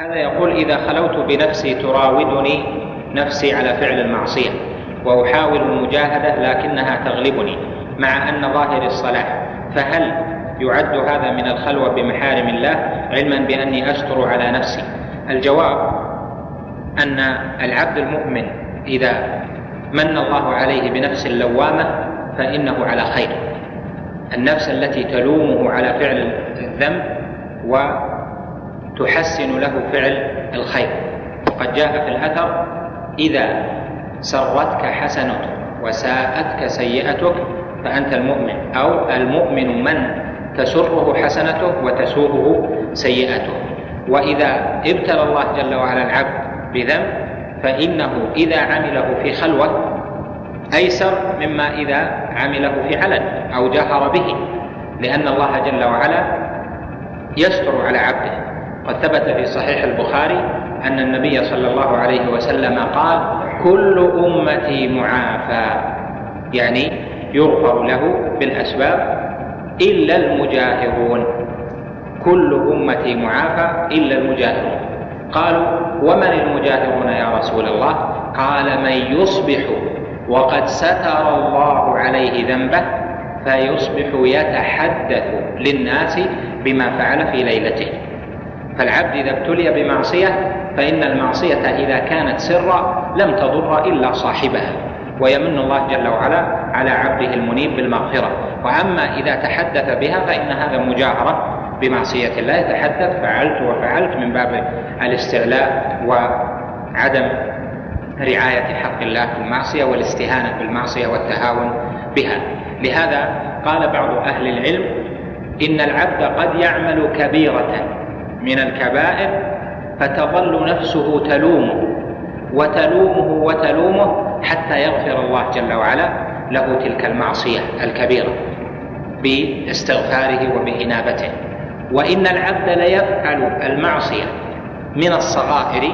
هذا يقول إذا خلوت بنفسي تراودني نفسي على فعل المعصية وأحاول المجاهدة لكنها تغلبني مع أن ظاهر الصلاح. فهل يعد هذا من الخلوة بمحارم الله علما بأني أستر على نفسي؟ الجواب أن العبد المؤمن إذا من الله عليه بنفس لوامة فإنه على خير. النفس التي تلومه على فعل الذنب وتحسن له فعل الخير. وقد جاء في الأثر إذا سرتك حسنتك وساءتك سيئتك فأنت المؤمن أو المؤمن من تسره حسنته وتسوءه سيئته وإذا ابتلى الله جل وعلا العبد بذنب فإنه إذا عمله في خلوة أيسر مما إذا عمله في علن أو جهر به لأن الله جل وعلا يستر على عبده. قد ثبت في صحيح البخاري أن النبي صلى الله عليه وسلم قال كل أمتي معافى. يعني يغفر له بالأسباب إلا المجاهرون. كل أمتي معافى إلا المجاهرون. قالوا ومن المجاهرون يا رسول الله؟ قال من يصبح وقد ستر الله عليه ذنبه فيصبح يتحدث للناس بما فعل في ليلته. فالعبد إذا ابتلي بمعصية فإن المعصية إذا كانت سرا لم تضر إلا صاحبها. ويمن الله جل وعلا على عبده المنيب بالمغفرة. وأما إذا تحدث بها فإن هذا مجاهرة بمعصية الله. يتحدث فعلت وفعلت من باب الاستعلاء وعدم رعاية حق الله في المعصية والاستهانة بالمعصية والتهاون بها. لهذا قال بعض أهل العلم إن العبد قد يعمل كبيرة. من الكبائر فتظل نفسه تلومه وتلومه وتلومه حتى يغفر الله جل وعلا له تلك المعصية الكبيرة باستغفاره وبإنابته. وإن العبد ليفعل المعصية من الصغائر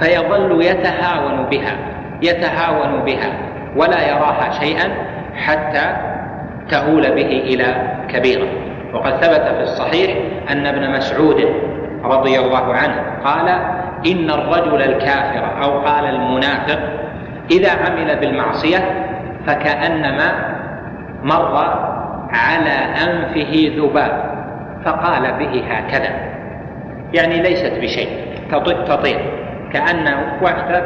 فيظل يتهاون بها يتهاون بها ولا يراها شيئا حتى تؤول به إلى كبيرة. وقد ثبت في الصحيح أن ابن مسعود رضي الله عنه قال إن الرجل الكافر أو قال المنافق إذا عمل بالمعصية فكأنما مر على أنفه ذباب فقال به هكذا. يعني ليست بشيء تطير كأنه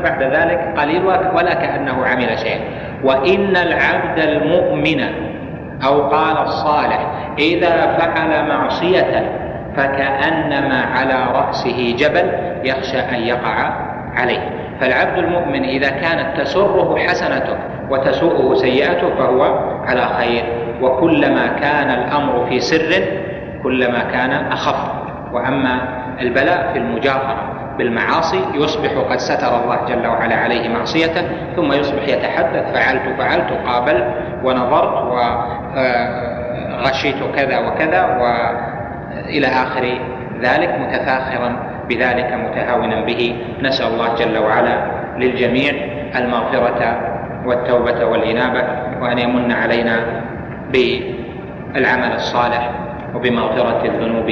بعد ذلك قليل ولا كأنه عمل شيئا. وإن العبد المؤمن أو قال الصالح إذا فعل معصية فكأنما على رأسه جبل يخشى أن يقع عليه. فالعبد المؤمن إذا كانت تسره حسنته وتسوءه سيئته فهو على خير. وكلما كان الأمر في سر كلما كان أخف. وأما البلاء في المجاهرة بالمعاصي يصبح قد ستر الله جل وعلا عليه معصيته ثم يصبح يتحدث فعلت فعلت قابلت ونظرت وغشيت كذا وكذا وإلى آخر ذلك متفاخرا بذلك متهاونا به. نسأل الله جل وعلا للجميع المغفرة والتوبة والإنابة وأن يمن علينا بالعمل الصالح وبمغفرة الذنوب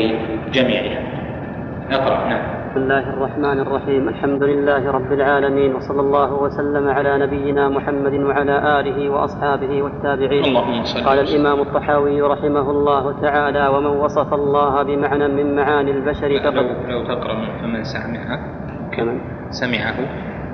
جميعها اقرأ نعم. بسم الله الرحمن الرحيم. الحمد لله رب العالمين وصلى الله وسلم على نبينا محمد وعلى آله وأصحابه والتابعين. قال الإمام الطحاوي رحمه الله تعالى ومن وصف الله بمعنى من معاني البشر فقد لو تقرأ فمن سمعه كمن سمعه.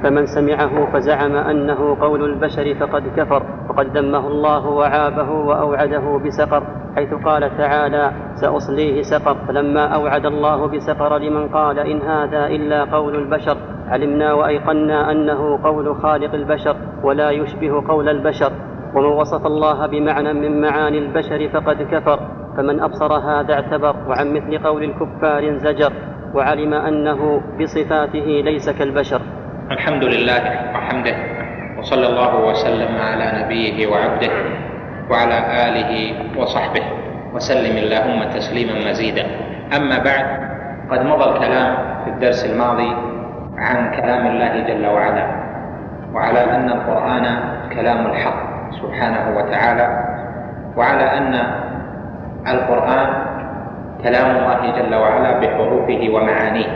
فمن سمعه فزعم أنه قول البشر فقد كفر وقد ذمه الله وعابه وأوعده بسقر حيث قال تعالى سأصليه سقر. فلما أوعد الله بسقر لمن قال إن هذا إلا قول البشر. علمنا وأيقنا أنه قول خالق البشر ولا يشبه قول البشر ومن وصف الله بمعنى من معاني البشر فقد كفر. فمن أبصر هذا اعتبر وعن مثل قول الكفار زجر وعلم أنه بصفاته ليس كالبشر. الحمد لله وحمده وصلى الله وسلم على نبيه وعبده وعلى آله وصحبه وسلم اللهم تسليما مزيدا. أما بعد قد مضى الكلام في الدرس الماضي عن كلام الله جل وعلا وعلى أن القرآن كلام الحق سبحانه وتعالى وعلى أن القرآن كلام الله جل وعلا بحروفه ومعانيه.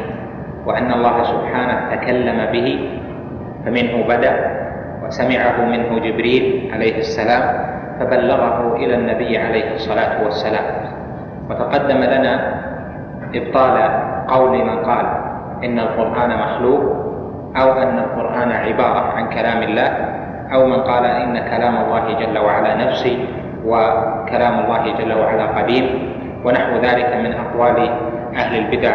وأن الله سبحانه تكلم به فمنه بدأ وسمعه منه جبريل عليه السلام فبلغه إلى النبي عليه الصلاة والسلام. وتقدم لنا إبطال قول من قال إن القرآن مخلوق أو أن القرآن عبارة عن كلام الله أو من قال إن كلام الله جل وعلا نفسي وكلام الله جل وعلا قديم ونحو ذلك من أقوال أهل البدع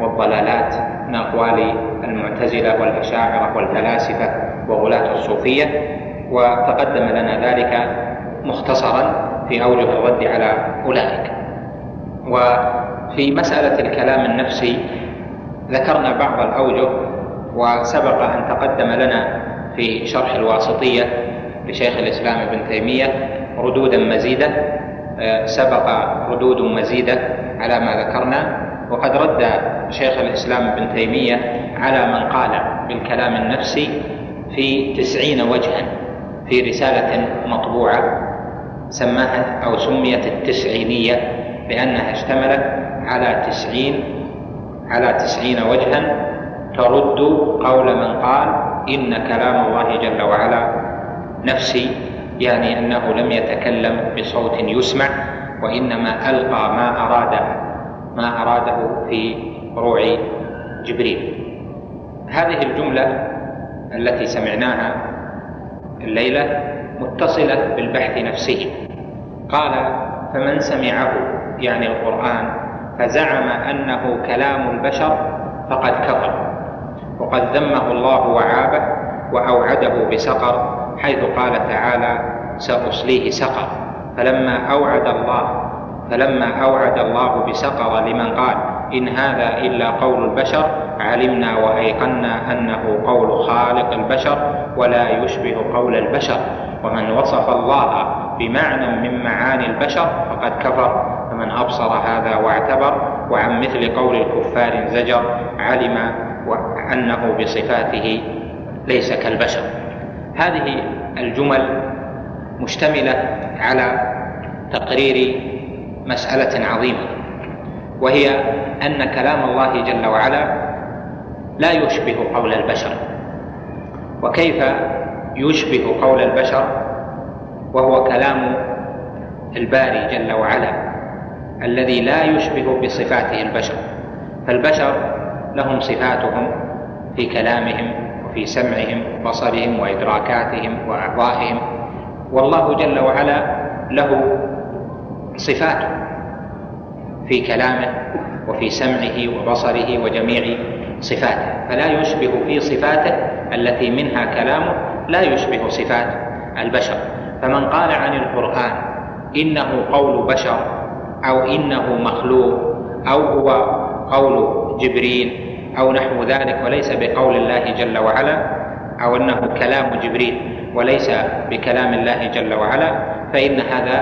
والضلالات. من أقوال المعتزلة والأشاعرة والفلاسفة وغلاة الصوفية وتقدم لنا ذلك مختصرا في أوجه الرد على أولئك. وفي مسألة الكلام النفسي ذكرنا بعض الأوجه وسبق أن تقدم لنا في شرح الواسطية لشيخ الإسلام ابن تيمية ردودا مزيدة. آه، سبق ردود مزيدة على ما ذكرنا وقد رد شيخ الإسلام ابن تيمية على من قال بالكلام النفسي في تسعين وجها في رسالة مطبوعة سماها أو سميت التسعينية لأنها اشتملت على تسعين على تسعين وجها ترد قول من قال إن كلام الله جل وعلا نفسي يعني أنه لم يتكلم بصوت يسمع وإنما ألقى ما أراد ما أراده في روع جبريل. هذه الجملة التي سمعناها الليلة متصلة بالبحث نفسه. قال فمن سمعه يعني القرآن فزعم أنه كلام البشر فقد كفر وقد ذمه الله وعابه وأوعده بسقر حيث قال تعالى سأصليه سقر فلما أوعد الله فلما أوعد الله بسقر لمن قال إن هذا إلا قول البشر علمنا وأيقنا أنه قول خالق البشر ولا يشبه قول البشر. ومن وصف الله بمعنى من معاني البشر فقد كفر. فمن أبصر هذا واعتبر وعن مثل قول الكفار زجر علم أنه بصفاته ليس كالبشر. هذه الجمل مشتملة على تقرير مسألة عظيمة. وهي أن كلام الله جل وعلا لا يشبه قول البشر. وكيف يشبه قول البشر؟ وهو كلام الباري جل وعلا الذي لا يشبه بصفاته البشر. فالبشر لهم صفاتهم في كلامهم وفي سمعهم وبصرهم وإدراكاتهم وأعضائهم. والله جل وعلا له صفاته في كلامه وفي سمعه وبصره وجميع صفاته. فلا يشبه في صفاته التي منها كلامه لا يشبه صفات البشر. فمن قال عن القرآن إنه قول بشر أو إنه مخلوق أو هو قول جبريل أو نحو ذلك وليس بقول الله جل وعلا أو أنه كلام جبريل وليس بكلام الله جل وعلا فإن هذا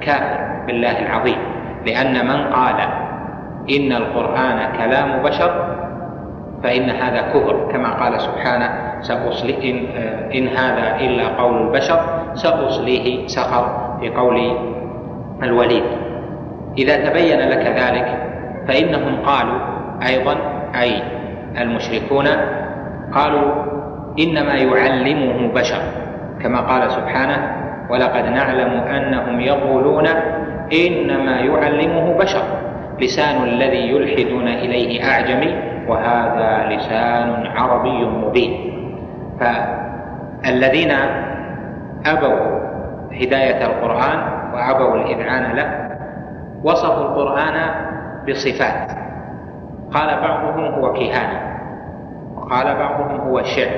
كافر بالله العظيم. لأن من قال إن القرآن كلام بشر فإن هذا كفر. كما قال سبحانه سأصلي إن, إن هذا إلا قول البشر سأصليه سقر في قول الوليد. إذا تبين لك ذلك فإنهم قالوا أيضا أي المشركون قالوا إنما يعلمه بشر كما قال سبحانه ولقد نعلم أنهم يقولون إنما يعلمه بشر. لسان الذي يلحدون إليه أعجمي وهذا لسان عربي مبين. فالذين أبوا هداية القرآن وأبوا الإذعان له وصفوا القرآن بصفات. قال بعضهم هو كهانة وقال بعضهم هو شعر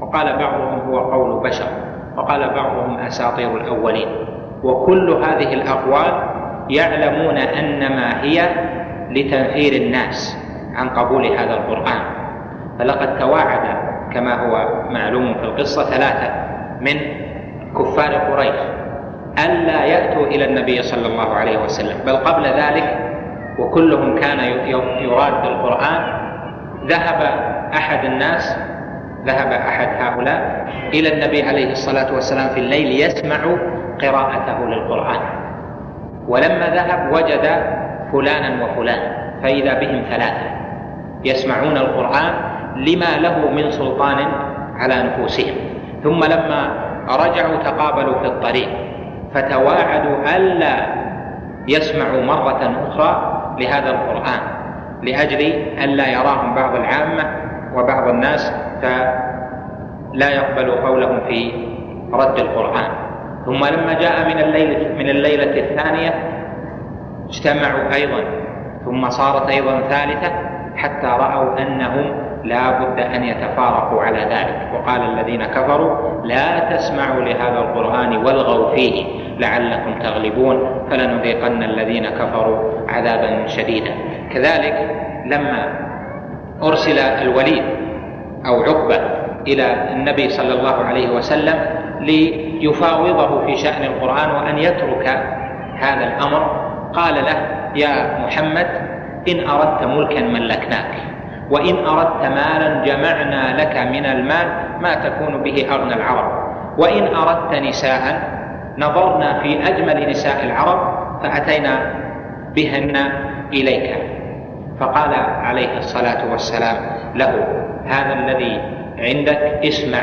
وقال بعضهم هو قول بشر وقال بعضهم أساطير الأولين. وكل هذه الأقوال يعلمون أنما هي لتنفير الناس عن قبول هذا القرآن. فلقد تواعد كما هو معلوم في القصة ثلاثة من كفار قريش ألا يأتوا إلى النبي صلى الله عليه وسلم بل قبل ذلك وكلهم كان يراد بالقرآن ذهب أحد الناس ذهب أحد هؤلاء إلى النبي عليه الصلاة والسلام في الليل يسمع قراءته للقرآن. ولما ذهب وجد فلانا وفلان فإذا بهم ثلاثة يسمعون القرآن لما له من سلطان على نفوسهم. ثم لما رجعوا تقابلوا في الطريق فتواعدوا ألا يسمعوا مرة أخرى لهذا القرآن لأجل ألا يراهم بعض العامة وبعض الناس فلا يقبلوا قولهم في رد القرآن. ثم لما جاء من الليلة من الليلة الثانية اجتمعوا أيضا. ثم صارت أيضا ثالثة حتى رأوا أنهم لا بد أن يتفارقوا على ذلك. وقال الذين كفروا لا تسمعوا لهذا القرآن والغوا فيه لعلكم تغلبون فلنذيقن الذين كفروا عذابا شديدا. كذلك لما أرسل الوليد أو عقبة إلى النبي صلى الله عليه وسلم ليفاوضه في شأن القرآن وأن يترك هذا الأمر. قال له يا محمد إن أردت ملكا ملكناك وإن أردت مالا جمعنا لك من المال ما تكون به أغنى العرب. وإن أردت نساء نظرنا في أجمل نساء العرب فأتينا بهن إليك. فقال عليه الصلاة والسلام له هذا الذي عندك اسمع.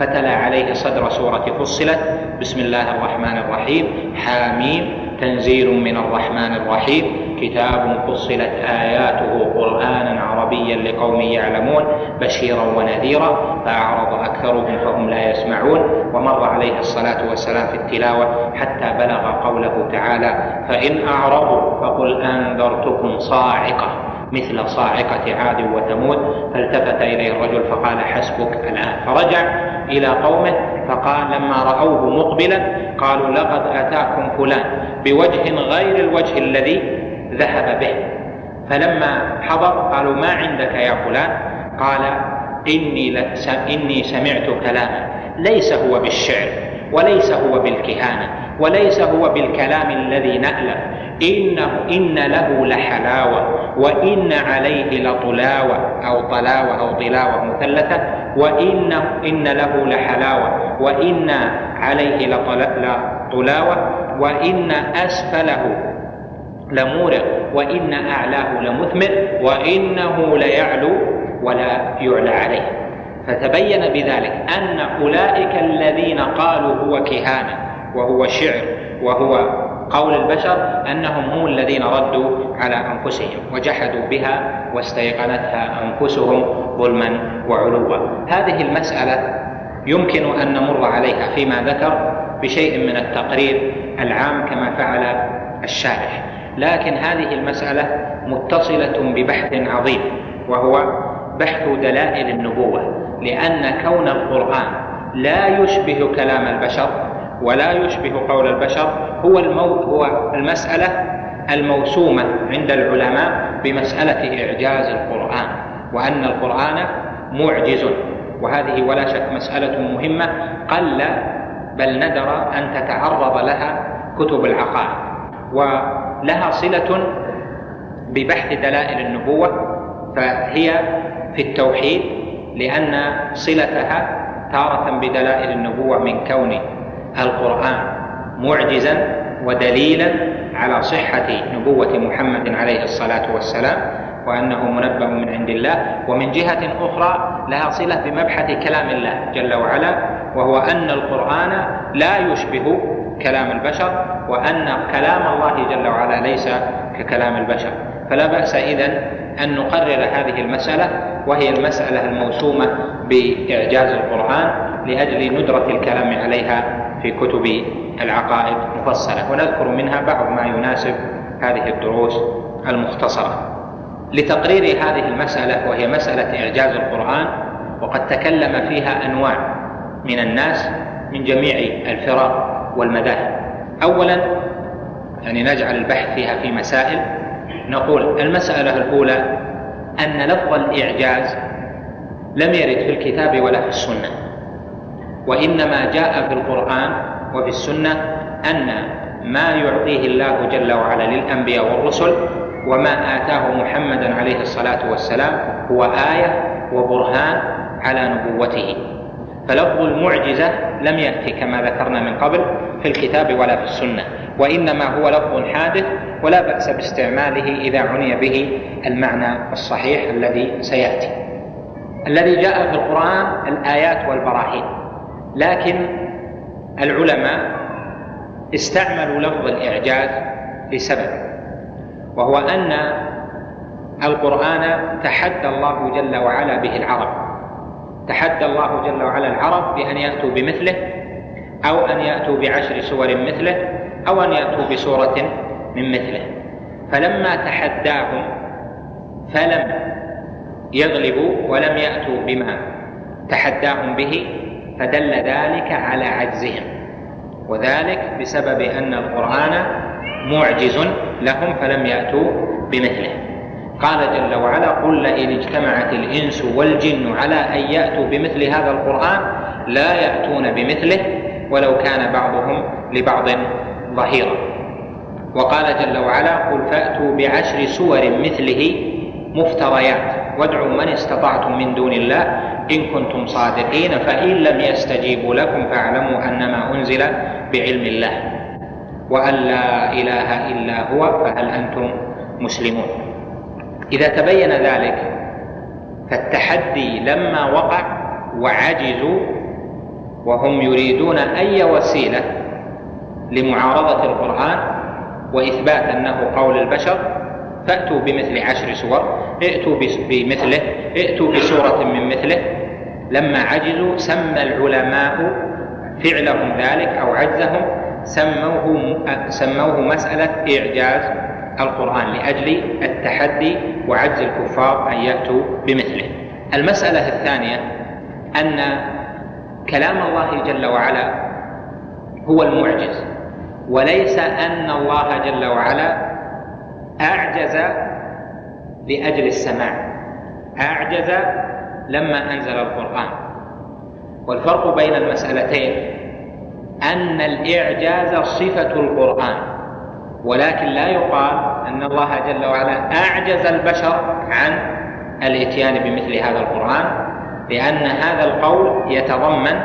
فتلا عليه صدر سورة فصلت بسم الله الرحمن الرحيم حاميم تنزيل من الرحمن الرحيم. كتاب فصلت آياته قرآنا عربيا لقوم يعلمون بشيرا ونذيرا. فأعرض أكثرهم فهم لا يسمعون. ومر عليه الصلاة والسلام في التلاوة حتى بلغ قوله تعالى فإن أعرضوا فقل أنذرتكم صاعقة مثل صاعقة عاد وثمود. فالتفت إليه الرجل فقال حسبك الآن فرجع إلى قومه فقال لما رأوه مقبلا قالوا لقد أتاكم فلان بوجه غير الوجه الذي ذهب به. فلما حضر قالوا ما عندك يا فلان؟ قال إني, إني سمعت كلاما ليس هو بالشعر وليس هو بالكهانة وليس هو بالكلام الذي نألف. إنه إن له لحلاوة وإن عليه لطلاوة أو طلاوة أو طلاوة مثلثة وإن إن له لحلاوة وإن عليه لطلاوة وإن أسفله لمورق وإن أعلاه لمثمر وإنه ليعلو ولا يعلى عليه. فتبين بذلك أن أولئك الذين قالوا هو كهانة وهو شعر وهو قول البشر أنهم هم الذين ردوا على أنفسهم وجحدوا بها واستيقنتها أنفسهم ظلما وعلوا. هذه المسألة يمكن أن نمر عليها فيما ذكر بشيء من التقرير العام كما فعل الشارح. لكن هذه المسألة متصلة ببحث عظيم وهو بحث دلائل النبوة لأن كون القرآن لا يشبه كلام البشر ولا يشبه قول البشر هو المو هو المسألة الموسومة عند العلماء بمسألة إعجاز القرآن وأن القرآن معجز وهذه ولا شك مسألة مهمة قل بل ندر أن تتعرض لها كتب العقائد ولها صلة ببحث دلائل النبوة فهي في التوحيد لأن صلتها تارة بدلائل النبوة من كون القرآن معجزا ودليلا على صحة نبوة محمد عليه الصلاة والسلام وأنه منبه من عند الله. ومن جهة أخرى لها صلة بمبحث كلام الله جل وعلا وهو أن القرآن لا يشبه كلام البشر وأن كلام الله جل وعلا ليس ككلام البشر. فلا بأس إذن أن نقرر هذه المسألة وهي المسألة الموسومة بإعجاز القرآن لأجل ندرة الكلام عليها في كتب العقائد مفصلة. ونذكر منها بعض ما يناسب هذه الدروس المختصرة. لتقرير هذه المسألة وهي مسألة إعجاز القرآن وقد تكلم فيها أنواع من الناس من جميع الفرق والمذاهب. أولا يعني نجعل البحث فيها في مسائل. نقول المسألة الأولى أن لفظ الإعجاز لم يرد في الكتاب ولا في السنة. وإنما جاء في القرآن وفي السنة أن ما يعطيه الله جل وعلا للأنبياء والرسل وما آتاه محمدا عليه الصلاة والسلام هو آية وبرهان على نبوته. فلفظ المعجزة لم يأتي كما ذكرنا من قبل في الكتاب ولا في السنة وإنما هو لفظ حادث ولا بأس باستعماله إذا عني به المعنى الصحيح الذي سيأتي. الذي جاء في القرآن الآيات والبراهين لكن العلماء استعملوا لفظ الإعجاز لسبب وهو أن القرآن تحدى الله جل وعلا به العرب. تحدى الله جل وعلا العرب بأن يأتوا بمثله أو أن يأتوا بعشر سور مثله أو أن يأتوا بسورة من مثله. فلما تحداهم فلم يغلبوا ولم يأتوا بما تحداهم به فدل ذلك على عجزهم. وذلك بسبب أن القرآن معجز لهم فلم يأتوا بمثله. قال جل وعلا قل لئن اجتمعت الإنس والجن على أن يأتوا بمثل هذا القرآن لا يأتون بمثله ولو كان بعضهم لبعض ظهيرا. وقال جل وعلا قل فأتوا بعشر سور مثله مفتريات. وادعوا من استطعتم من دون الله إن كنتم صادقين فإن لم يستجيبوا لكم فاعلموا أنما أنزل بعلم الله. وأن لا إله إلا هو فهل أنتم مسلمون؟ إذا تبين ذلك فالتحدي لما وقع وعجزوا وهم يريدون أي وسيلة لمعارضة القرآن وإثبات أنه قول البشر فأتوا بمثل عشر سور ائتوا بمثله ائتوا بسورة من مثله. لما عجزوا سمى العلماء فعلهم ذلك أو عجزهم سموه سموه مسألة إعجاز القرآن لأجل التحدي وعجز الكفار أن يأتوا بمثله. المسألة الثانية أن كلام الله جل وعلا هو المعجز وليس أن الله جل وعلا أعجز لأجل السماع. أعجز لما أنزل القرآن. والفرق بين المسألتين أن الإعجاز صفة القرآن ولكن لا يقال أن الله جل وعلا أعجز البشر عن الإتيان بمثل هذا القرآن لأن هذا القول يتضمن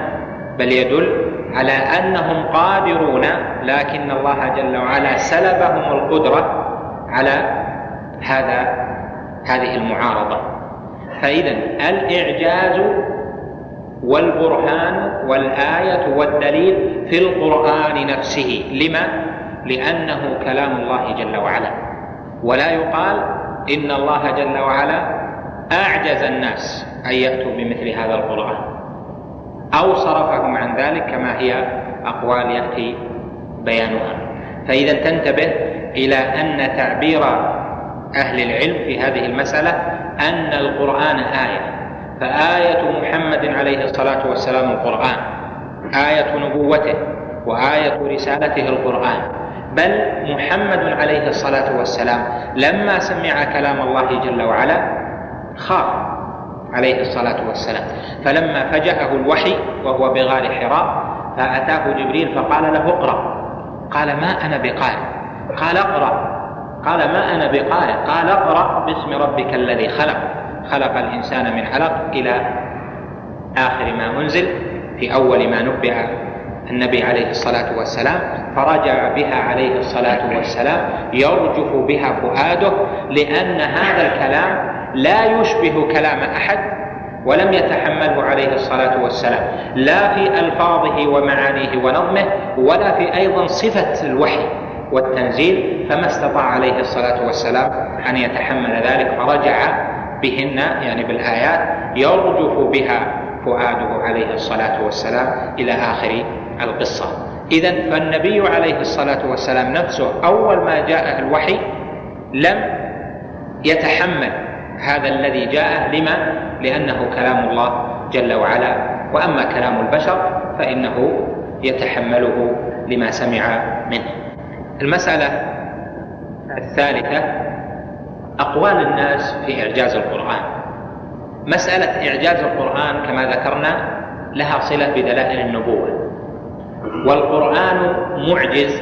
بل يدل على أنهم قادرون لكن الله جل وعلا سلبهم القدرة على هذا هذه المعارضة فإذا الإعجاز والبرهان والآية والدليل في القرآن نفسه لما؟ لأنه كلام الله جل وعلا ولا يقال إن الله جل وعلا أعجز الناس أن يأتوا بمثل هذا القرآن أو صرفهم عن ذلك كما هي أقوال يأتي بيانها. فإذا تنتبه إلى أن تعبير أهل العلم في هذه المسألة أن القرآن آية. فآية محمد عليه الصلاة والسلام القرآن آية نبوته وآية رسالته القرآن. بل محمد عليه الصلاة والسلام لما سمع كلام الله جل وعلا خاف عليه الصلاة والسلام. فلما فجأه الوحي وهو بغار حراء فأتاه جبريل فقال له اقرأ. قال ما أنا بقارئ؟ قال اقرأ. قال ما أنا بقارئ؟ قال اقرأ باسم ربك الذي خلق. خلق الإنسان من علق إلى آخر ما أنزل في أول ما نبئ النبي عليه الصلاة والسلام فرجع بها عليه الصلاة والسلام يرجف بها فؤاده لأن هذا الكلام لا يشبه كلام أحد ولم يتحمله عليه الصلاة والسلام لا في ألفاظه ومعانيه ونظمه ولا في أيضا صفة الوحي والتنزيل فما استطاع عليه الصلاة والسلام أن يتحمل ذلك فرجع بهن يعني بالآيات يرجف بها فؤاده عليه الصلاة والسلام إلى آخر القصة. إذا فالنبي عليه الصلاة والسلام نفسه أول ما جاءه الوحي لم يتحمل هذا الذي جاءه لما؟ لأنه كلام الله جل وعلا. وأما كلام البشر فإنه يتحمله لما سمع منه. المسألة الثالثة أقوال الناس في إعجاز القرآن. مسألة إعجاز القرآن كما ذكرنا لها صلة بدلائل النبوة. والقرآن معجز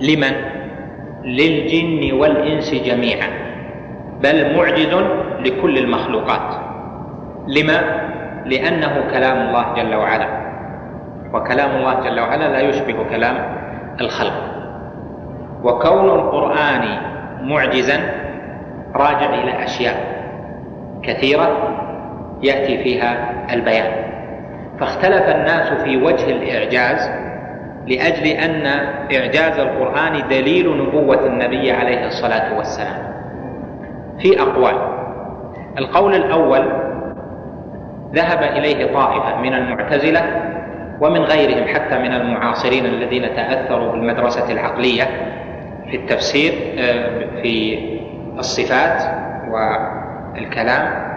لمن؟ للجن والإنس جميعا. بل معجز لكل المخلوقات. لما؟ لأنه كلام الله جل وعلا. وكلام الله جل وعلا لا يشبه كلام الخلق. وكون القرآن معجزا راجع إلى أشياء كثيرة يأتي فيها البيان. فاختلف الناس في وجه الإعجاز لأجل أن إعجاز القرآن دليل نبوة النبي عليه الصلاة والسلام. في أقوال. القول الأول ذهب إليه طائفة من المعتزلة ومن غيرهم حتى من المعاصرين الذين تأثروا بالمدرسة العقلية في التفسير آه، في الصفات والكلام.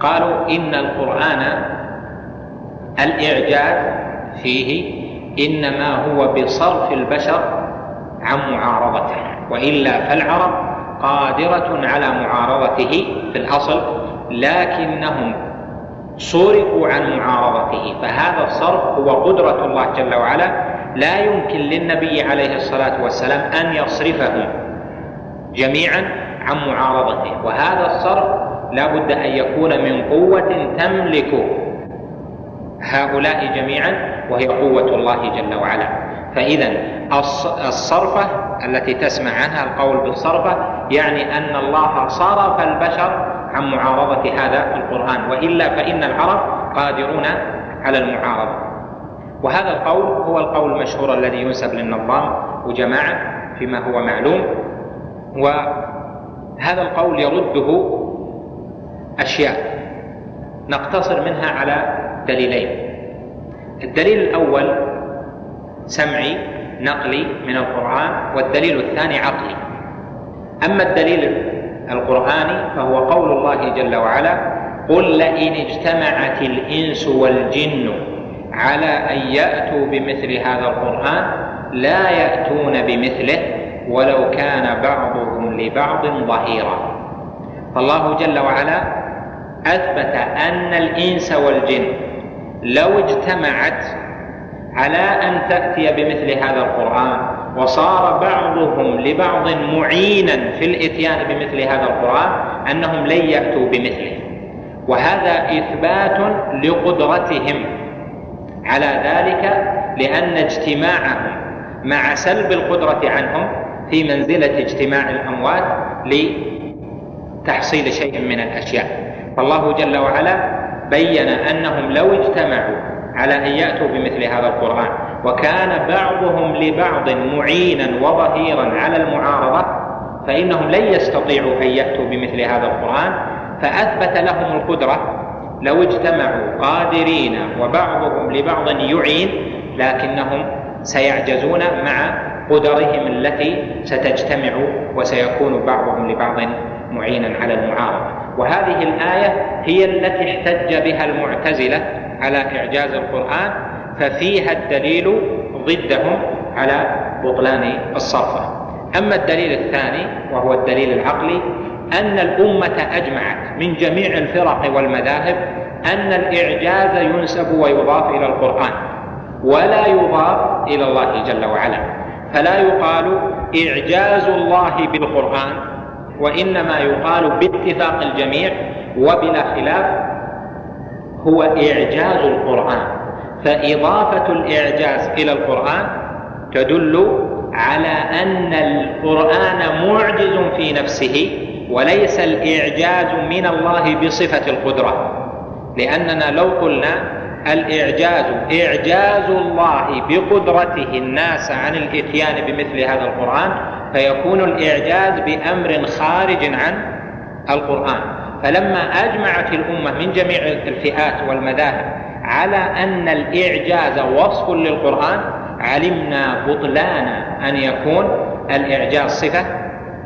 قالوا إن القرآن الإعجاز فيه إنما هو بصرف البشر عن معارضته وإلا فالعرب قادرة على معارضته في الأصل لكنهم صرفوا عن معارضته فهذا الصرف هو قدرة الله جل وعلا لا يمكن للنبي عليه الصلاة والسلام أن يصرفهم جميعا عن معارضته وهذا الصرف لا بد أن يكون من قوة تملك هؤلاء جميعا وهي قوة الله جل وعلا. فإذا الصرفة التي تسمع عنها القول بالصرفة يعني أن الله صرف البشر عن معارضة هذا القرآن وإلا فإن العرب قادرون على المعارضة. وهذا القول هو القول المشهور الذي ينسب للنظام وجماعة فيما هو معلوم. وهذا القول يرده أشياء نقتصر منها على دليلين الدليل الأول سمعي نقلي من القرآن والدليل الثاني عقلي. أما الدليل القرآني فهو قول الله جل وعلا قل لئن اجتمعت الإنس والجن على أن يأتوا بمثل هذا القرآن لا يأتون بمثله ولو كان بعضهم لبعض ظهيرا. فالله جل وعلا أثبت أن الإنس والجن لو اجتمعت على أن تأتي بمثل هذا القرآن وصار بعضهم لبعض معينا في الإتيان بمثل هذا القرآن أنهم لن يأتوا بمثله. وهذا إثبات لقدرتهم. على ذلك لأن اجتماعهم مع سلب القدرة عنهم في منزلة اجتماع الأموات لتحصيل شيء من الأشياء. فالله جل وعلا بين أنهم لو اجتمعوا على أن يأتوا بمثل هذا القرآن وكان بعضهم لبعض معينا وظهيرا على المعارضة فإنهم لن يستطيعوا أن يأتوا بمثل هذا القرآن فأثبت لهم القدرة. لو اجتمعوا قادرين وبعضهم لبعض يعين لكنهم سيعجزون مع قدرهم التي ستجتمع وسيكون بعضهم لبعض معينا على المعارضه وهذه الآية هي التي احتج بها المعتزلة على إعجاز القرآن ففيها الدليل ضدهم على بطلان الصرفه أما الدليل الثاني وهو الدليل العقلي أن الأمة أجمعت من جميع الفرق والمذاهب أن الإعجاز ينسب ويضاف إلى القرآن ولا يضاف إلى الله جل وعلا. فلا يقال إعجاز الله بالقرآن وإنما يقال باتفاق الجميع وبلا خلاف هو إعجاز القرآن. فإضافة الإعجاز إلى القرآن تدل على أن القرآن معجز في نفسه وليس الإعجاز من الله بصفة القدرة. لأننا لو قلنا الإعجاز إعجاز الله بقدرته الناس عن الإتيان بمثل هذا القرآن فيكون الإعجاز بأمر خارج عن القرآن. فلما أجمعت الأمة من جميع الفئات والمذاهب على أن الإعجاز وصف للقرآن علمنا بطلان أن يكون الإعجاز صفة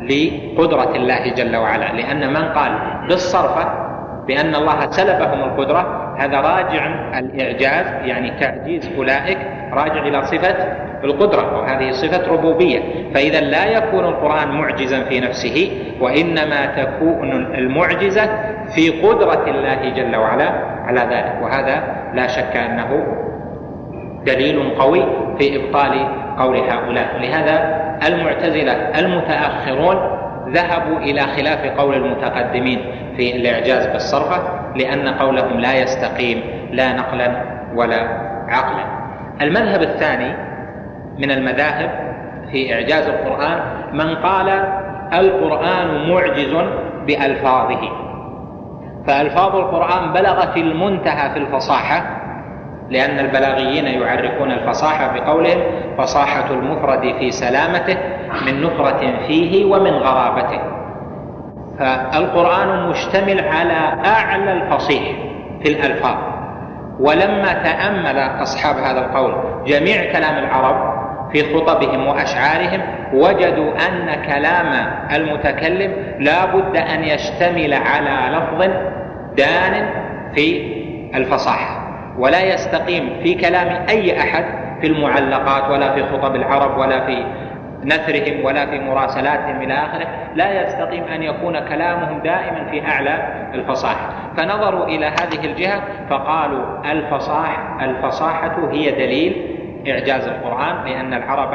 لقدرة الله جل وعلا. لأن من قال بالصرفة بأن الله سلبهم القدرة هذا راجع الإعجاز يعني تعجيز أولئك راجع إلى صفة القدرة وهذه صفة ربوبية. فإذا لا يكون القرآن معجزا في نفسه وإنما تكون المعجزة في قدرة الله جل وعلا على ذلك. وهذا لا شك أنه دليل قوي في إبطال قول هؤلاء. لهذا المعتزلة المتأخرون ذهبوا إلى خلاف قول المتقدمين في الإعجاز بالصرفة. لأن قولهم لا يستقيم لا نقلا ولا عقلا. المذهب الثاني من المذاهب في إعجاز القرآن من قال القرآن معجز بألفاظه. فألفاظ القرآن بلغت المنتهى في الفصاحة لأن البلاغيين يعرفون الفصاحة بقولهم فصاحة المفرد في سلامته من نفرة فيه ومن غرابته. فالقرآن مشتمل على أعلى الفصيح في الألفاظ. ولما تأمل أصحاب هذا القول جميع كلام العرب في خطبهم وأشعارهم وجدوا أن كلام المتكلم لا بد أن يشتمل على لفظ دان في الفصاحة ولا يستقيم في كلام أي أحد في المعلقات ولا في خطب العرب ولا في نثرهم ولا في مراسلاتهم إلى آخره لا يستقيم أن يكون كلامهم دائما في أعلى الفصاحة. فنظروا إلى هذه الجهة فقالوا الفصاح الفصاحة هي دليل إعجاز القرآن لأن العرب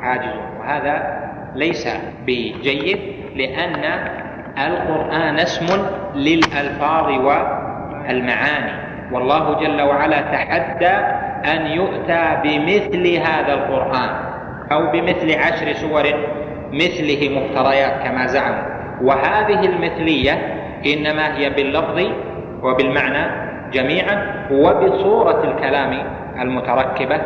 عاجزون. وهذا ليس بجيد لأن القرآن اسم للألفاظ والمعاني. والله جل وعلا تحدى أن يؤتى بمثل هذا القرآن. أو بمثل عشر سور مثله مفتريات كما زعموا. وهذه المثلية إنما هي باللفظ وبالمعنى جميعا وبصورة الكلام المتركبة.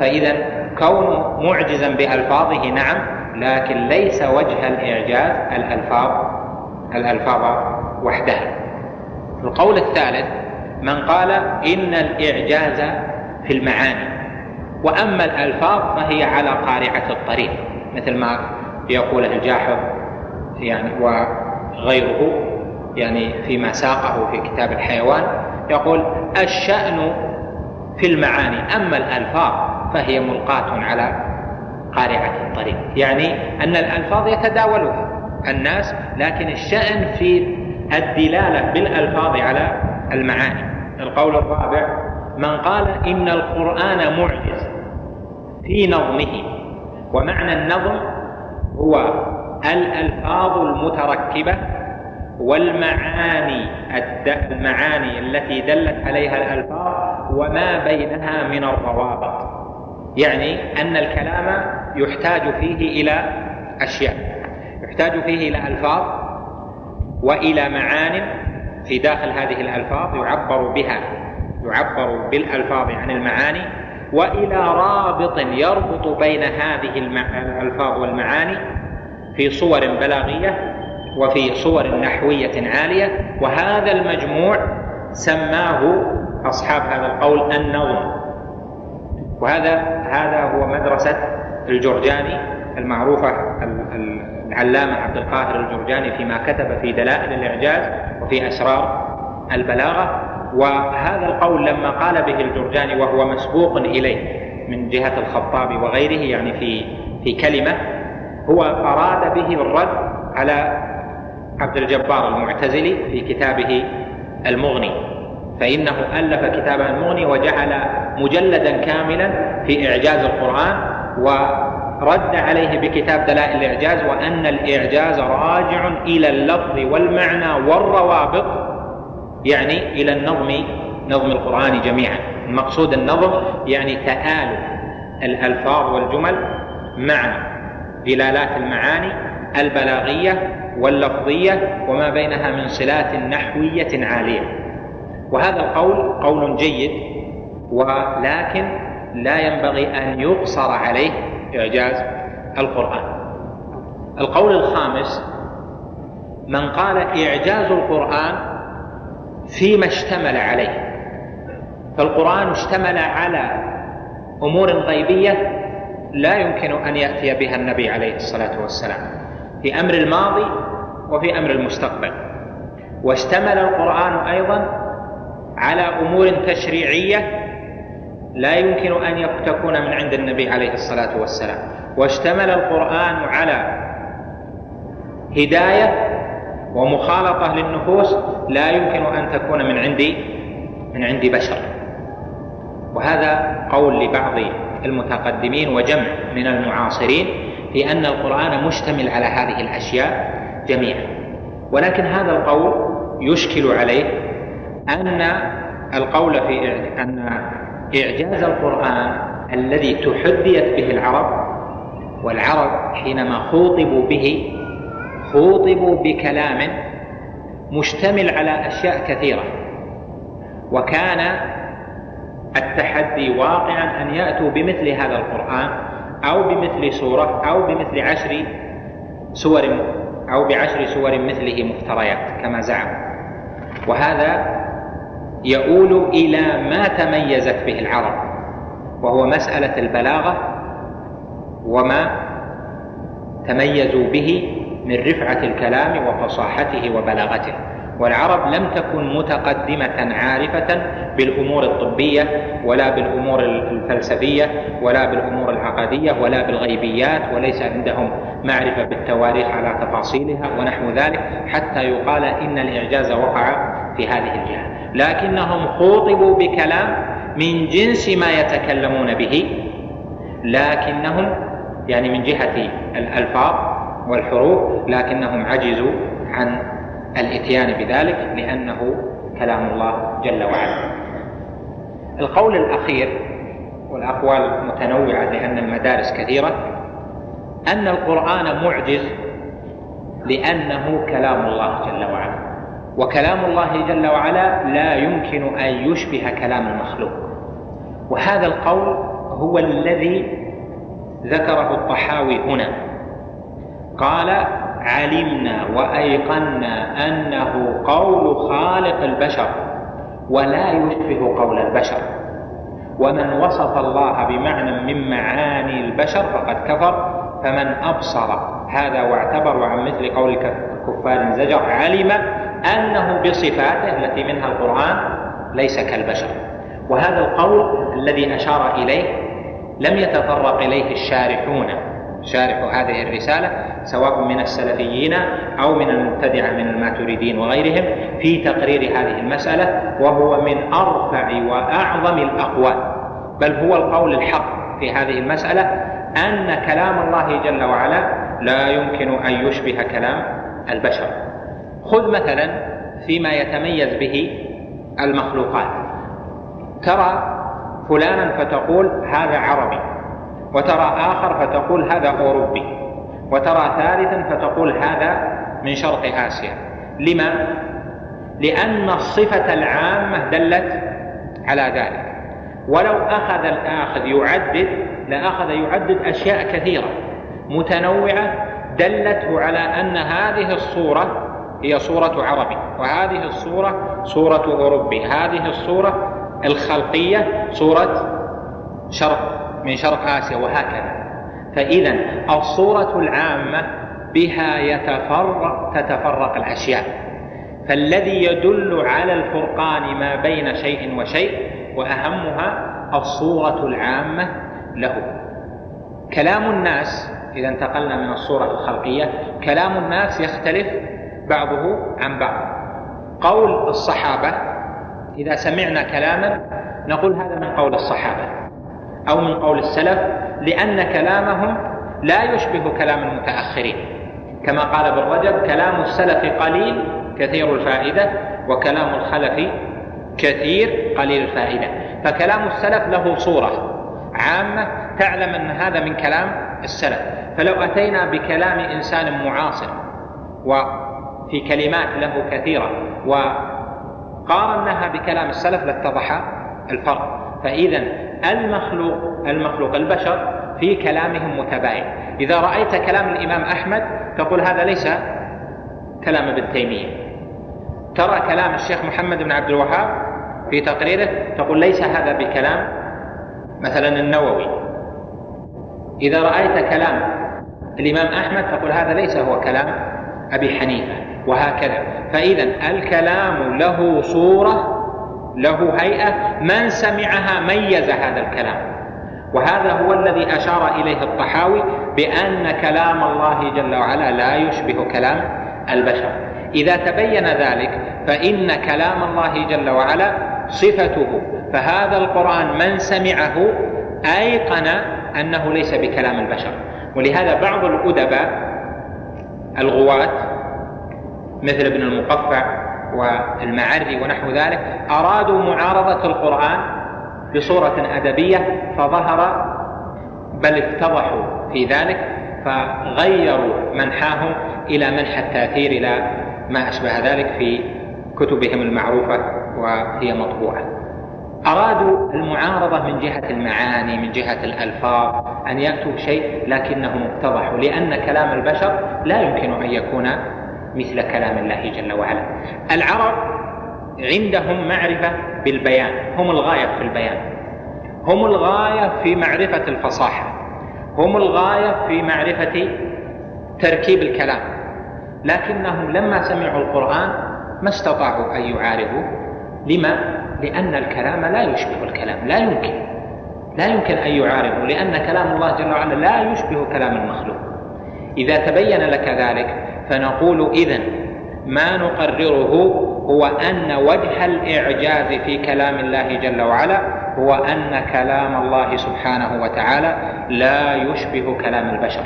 فإذا كونه معجزا بألفاظه نعم لكن ليس وجه الإعجاز الألفاظ الألفاظ وحدها. القول الثالث من قال إن الإعجاز في المعاني. وأما الألفاظ فهي على قارعة الطريق مثل ما يقول الجاحظ يعني وغيره يعني فيما ساقه في كتاب الحيوان يقول الشأن في المعاني أما الألفاظ فهي ملقاة على قارعة الطريق يعني أن الألفاظ يتداولها الناس لكن الشأن في الدلالة بالألفاظ على المعاني. القول الرابع من قال إن القرآن معجز في نظمه ومعنى النظم هو الألفاظ المتركبة والمعاني المعاني التي دلت عليها الألفاظ وما بينها من الروابط. يعني أن الكلام يحتاج فيه إلى أشياء يحتاج فيه إلى ألفاظ وإلى معان في داخل هذه الألفاظ يعبر بها. يعبر بالألفاظ عن المعاني وإلى رابط يربط بين هذه الألفاظ والمعاني في صور بلاغية وفي صور نحوية عالية وهذا المجموع سماه أصحاب هذا القول النظم. وهذا هذا هو مدرسة الجرجاني المعروفة العلامة عبد القاهر الجرجاني فيما كتب في دلائل الإعجاز وفي أسرار البلاغة. وهذا القول لما قال به الجرجاني وهو مسبوق إليه من جهة الخطاب وغيره يعني في في كلمة هو أراد به الرد على عبد الجبار المعتزلي في كتابه المغني. فإنه ألف كتابه المغني وجعل مجلدا كاملا في إعجاز القرآن ورد عليه بكتاب دلائل الإعجاز وأن الإعجاز راجع إلى اللفظ والمعنى والروابط يعني إلى النظم نظم القرآن جميعا. المقصود النظم يعني تآلف الألفاظ والجمل مع دلالات المعاني البلاغية واللفظية وما بينها من صلات نحوية عالية. وهذا القول قول جيد ولكن لا ينبغي أن يقصر عليه إعجاز القرآن. القول الخامس من قال إعجاز القرآن فيما اشتمل عليه. فالقرآن اشتمل على أمور غيبية لا يمكن أن يأتي بها النبي عليه الصلاة والسلام. في أمر الماضي وفي أمر المستقبل. واشتمل القرآن أيضا على أمور تشريعية لا يمكن أن تكون من عند النبي عليه الصلاة والسلام. واشتمل القرآن على هداية ومخالطة للنفوس لا يمكن أن تكون من عندي من عند بشر. وهذا قول لبعض المتقدمين وجمع من المعاصرين في أن القرآن مشتمل على هذه الأشياء جميعا. ولكن هذا القول يشكل عليه أن القول في أن إعجاز القرآن الذي تحديت به العرب والعرب حينما خوطبوا به خوطبوا بكلام مشتمل على أشياء كثيرة. وكان التحدي واقعا أن يأتوا بمثل هذا القرآن أو بمثل سورة أو بمثل عشر سور أو بعشر سور مثله مفتريات كما زعم. وهذا يؤول إلى ما تميزت به العرب وهو مسألة البلاغة وما تميزوا به من رفعة الكلام وفصاحته وبلاغته. والعرب لم تكن متقدمة عارفة بالأمور الطبية ولا بالأمور الفلسفية ولا بالأمور العقدية ولا بالغيبيات وليس عندهم معرفة بالتواريخ على تفاصيلها ونحو ذلك حتى يقال إن الإعجاز وقع في هذه الجهة. لكنهم خوطبوا بكلام من جنس ما يتكلمون به لكنهم يعني من جهة الألفاظ والحروف لكنهم عجزوا عن الإتيان بذلك لأنه كلام الله جل وعلا. القول الأخير والأقوال متنوعه لأن المدارس كثيرة أن القرآن معجز لأنه كلام الله جل وعلا. وكلام الله جل وعلا لا يمكن أن يشبه كلام المخلوق. وهذا القول هو الذي ذكره الطحاوي هنا. قال علمنا وأيقنا أنه قول خالق البشر ولا يشبه قول البشر. ومن وصف الله بمعنى من معاني البشر فقد كفر فمن أبصر هذا واعتبر عن مثل قول كفار زجر علم أنه بصفاته التي منها القرآن ليس كالبشر. وهذا القول الذي أشار إليه لم يتطرق إليه الشارحون. شارح هذه الرسالة سواء من السلفيين أو من المبتدعة من الماتريدين وغيرهم في تقرير هذه المسألة وهو من أرفع وأعظم الأقوال. بل هو القول الحق في هذه المسألة أن كلام الله جل وعلا لا يمكن أن يشبه كلام البشر. خذ مثلا فيما يتميز به المخلوقات. ترى فلانا فتقول هذا عربي. وترى آخر فتقول هذا أوروبي وترى ثالثا فتقول هذا من شرق آسيا. لما؟ لأن الصفة العامة دلت على ذلك. ولو أخذ الآخذ يعدد لأخذ يعدد أشياء كثيرة متنوعة دلته على أن هذه الصورة هي صورة عربي وهذه الصورة صورة أوروبي هذه الصورة الخلقية صورة شرق. من شرق آسيا وهكذا. فإذا الصورة العامة بها يتفرق تتفرق الأشياء. فالذي يدل على الفرقان ما بين شيء وشيء وأهمها الصورة العامة له. كلام الناس إذا انتقلنا من الصورة الخلقية كلام الناس يختلف بعضه عن بعض. قول الصحابة إذا سمعنا كلاما نقول هذا من قول الصحابة. أو من قول السلف لأن كلامهم لا يشبه كلام المتأخرين. كما قال ابن رجب كلام السلف قليل كثير الفائدة وكلام الخلف كثير قليل الفائدة. فكلام السلف له صورة عامة تعلم أن هذا من كلام السلف. فلو أتينا بكلام إنسان معاصر وفي كلمات له كثيرة وقارناها بكلام السلف لاتضح الفرق. فإذا المخلوق المخلوق البشر في كلامهم متباين إذا رأيت كلام الإمام أحمد تقول هذا ليس كلام ابن تيمية. ترى كلام الشيخ محمد بن عبد الوهاب في تقريره تقول ليس هذا بكلام مثلا النووي. إذا رأيت كلام الإمام أحمد تقول هذا ليس هو كلام أبي حنيفة وهكذا. فإذا الكلام له صورة له هيئة من سمعها ميز هذا الكلام. وهذا هو الذي أشار إليه الطحاوي بأن كلام الله جل وعلا لا يشبه كلام البشر. إذا تبين ذلك فإن كلام الله جل وعلا صفته فهذا القرآن من سمعه أيقن أنه ليس بكلام البشر. ولهذا بعض الأدباء الغواة مثل ابن المقفع والمعري ونحو ذلك أرادوا معارضة القرآن بصورة أدبية فظهر بل اتضحوا في ذلك فغيروا منحاهم إلى منح التأثير إلى ما أشبه ذلك في كتبهم المعروفة وهي مطبوعة. أرادوا المعارضة من جهة المعاني من جهة الألفاظ أن يأتوا بشيء لكنهم اتضحوا لأن كلام البشر لا يمكن أن يكون مثل كلام الله جل وعلا. العرب عندهم معرفة بالبيان هم الغاية في البيان. هم الغاية في معرفة الفصاحة. هم الغاية في معرفة تركيب الكلام. لكنهم لما سمعوا القرآن ما استطاعوا أن يعارضوا لما؟ لأن الكلام لا يشبه الكلام لا يمكن. لا يمكن أن يعارضوا لأن كلام الله جل وعلا لا يشبه كلام المخلوق. إذا تبين لك ذلك فنقول إذن ما نقرره هو أن وجه الإعجاز في كلام الله جل وعلا هو أن كلام الله سبحانه وتعالى لا يشبه كلام البشر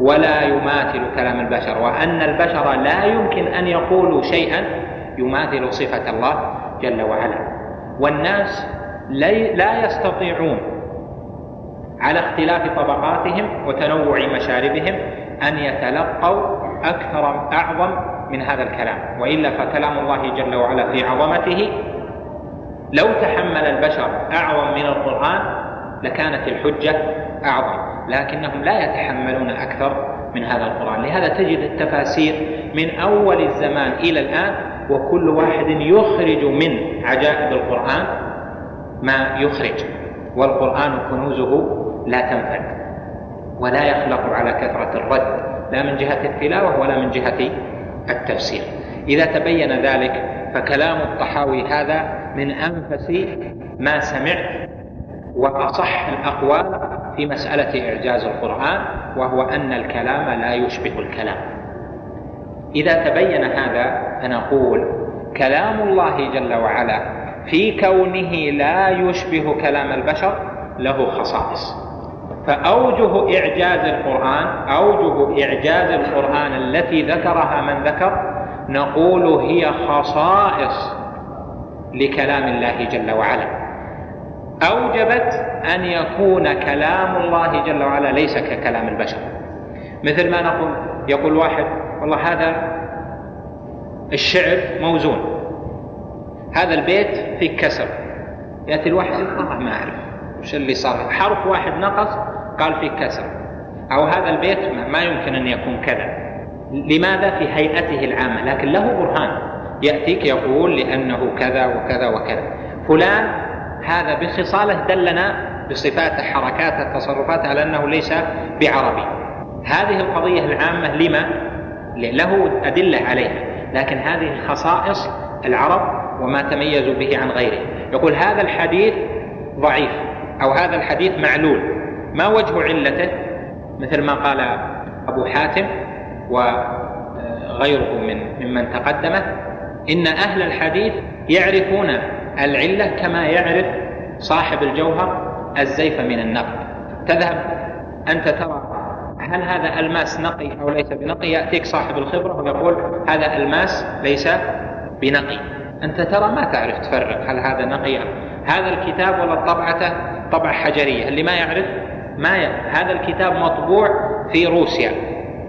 ولا يماثل كلام البشر وأن البشر لا يمكن أن يقولوا شيئا يماثل صفة الله جل وعلا. والناس لا يستطيعون على اختلاف طبقاتهم وتنوع مشاربهم أن يتلقوا أكثر أعظم من هذا الكلام. وإلا فكلام الله جل وعلا في عظمته لو تحمل البشر أعظم من القرآن لكانت الحجة أعظم. لكنهم لا يتحملون أكثر من هذا القرآن. لهذا تجد التفاسير من أول الزمان إلى الآن وكل واحد يخرج من عجائب القرآن ما يخرج. والقرآن كنوزه لا تنفد ولا يخلق على كثرة الرد لا من جهة التلاوة ولا من جهة التفسير. إذا تبين ذلك فكلام الطحاوي هذا من أنفس ما سمعت وأصح الأقوال في مسألة إعجاز القرآن وهو أن الكلام لا يشبه الكلام. إذا تبين هذا فنقول كلام الله جل وعلا في كونه لا يشبه كلام البشر له خصائص. فأوجه إعجاز القرآن أوجه إعجاز القرآن التي ذكرها من ذكر نقول هي خصائص لكلام الله جل وعلا. أوجبت أن يكون كلام الله جل وعلا ليس ككلام البشر. مثل ما نقول يقول واحد والله هذا الشعر موزون هذا البيت فيه كسر. يأتي الواحد والله ما أعرف وش اللي صار. حرف واحد نقص قال فيه كسر. أو هذا البيت ما يمكن أن يكون كذا. لماذا في هيئته العامة؟ لكن له برهان. يأتيك يقول لأنه كذا وكذا وكذا. فلان هذا بخصاله دلنا بصفاته حركاته تصرفاته على أنه ليس بعربي. هذه القضية العامة لما؟ له أدلة عليها. لكن هذه خصائص العرب وما تميزوا به عن غيره. يقول هذا الحديث ضعيف أو هذا الحديث معلول. ما وجه علته؟ مثل ما قال أبو حاتم وغيره من ممن تقدمه إن أهل الحديث يعرفون العلة كما يعرف صاحب الجوهر الزيف من النقد. تذهب أنت ترى هل هذا ألماس نقي أو ليس بنقي؟ يأتيك صاحب الخبرة ويقول هذا ألماس ليس بنقي. أنت ترى ما تعرف تفرق هل هذا نقي هذا الكتاب ولا طبعته طبعة حجرية. اللي ما يعرف ما ي... هذا الكتاب مطبوع في روسيا.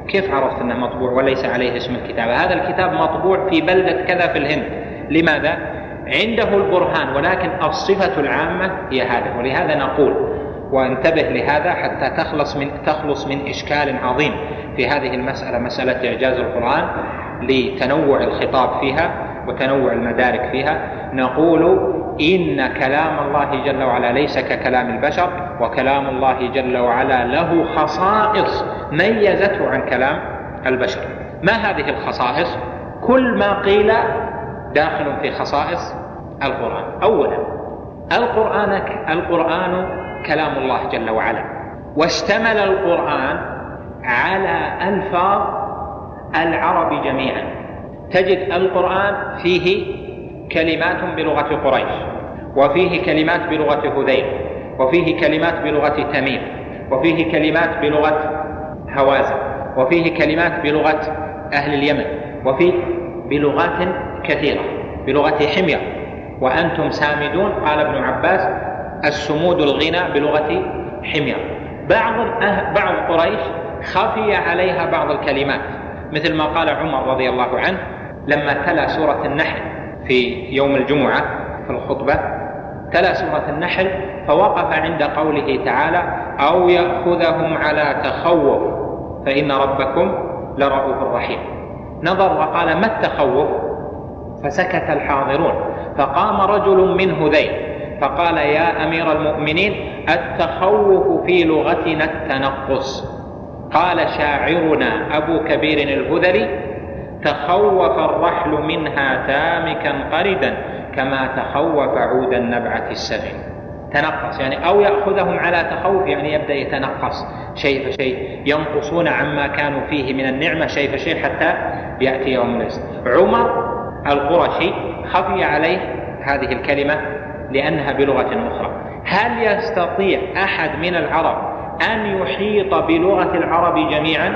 كيف عرفت إنه مطبوع وليس عليه اسم الكتاب؟ هذا الكتاب مطبوع في بلدة كذا في الهند. لماذا؟ عنده البرهان ولكن الصفة العامة هي هذا ولهذا نقول وانتبه لهذا حتى تخلص من تخلص من إشكال عظيم في هذه المسألة مسألة إعجاز القرآن لتنوع الخطاب فيها وتنوع المدارك فيها. نقول إن كلام الله جل وعلا ليس ككلام البشر وكلام الله جل وعلا له خصائص ميزته عن كلام البشر. ما هذه الخصائص؟ كل ما قيل داخل في خصائص القرآن. أولا القرآن القرآن كلام الله جل وعلا. واشتمل القرآن على ألفاظ العرب جميعا. تجد القرآن فيه كلمات بلغة قريش وفيه كلمات بلغة هذيل وفيه كلمات بلغة تميم وفيه كلمات بلغة هوازن وفيه كلمات بلغة أهل اليمن وفيه بلغات كثيرة بلغة حمير وأنتم سامدون قال ابن عباس السمود الغنى بلغة حمير بعض أه بعض قريش خفي عليها بعض الكلمات مثل ما قال عمر رضي الله عنه لما تلا سورة النحل. في يوم الجمعة في الخطبة تلا سورة النحل فوقف عند قوله تعالى أو يأخذهم على تخوف فإن ربكم لرؤوف رحيم. نظر وقال ما التخوف؟ فسكت الحاضرون. فقام رجل من هذيل فقال يا أمير المؤمنين التخوف في لغتنا التنقص. قال شاعرنا أبو كبير الهذلي تخوف الرحل منها تامكا قردا كما تخوف عود النبعة السفن تنقص يعني أو يأخذهم على تخوف يعني يبدأ يتنقص. شيء فشيء. ينقصون عما كانوا فيه من النعمة شيء فشيء حتى يأتي يوم الناس عمر القرشي خفي عليه هذه الكلمة لأنها بلغة أخرى. هل يستطيع أحد من العرب أن يحيط بلغة العرب جميعا؟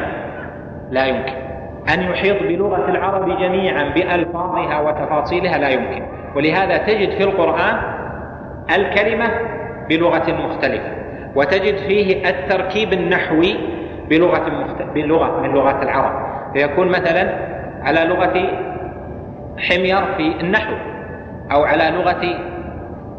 لا يمكن. أن يحيط بلغة العرب جميعا بألفاظها وتفاصيلها لا يمكن ولهذا تجد في القرآن الكلمة بلغة مختلفة وتجد فيه التركيب النحوي بلغة. بلغة من لغات العرب فيكون مثلا على لغة حمير في النحو أو على لغة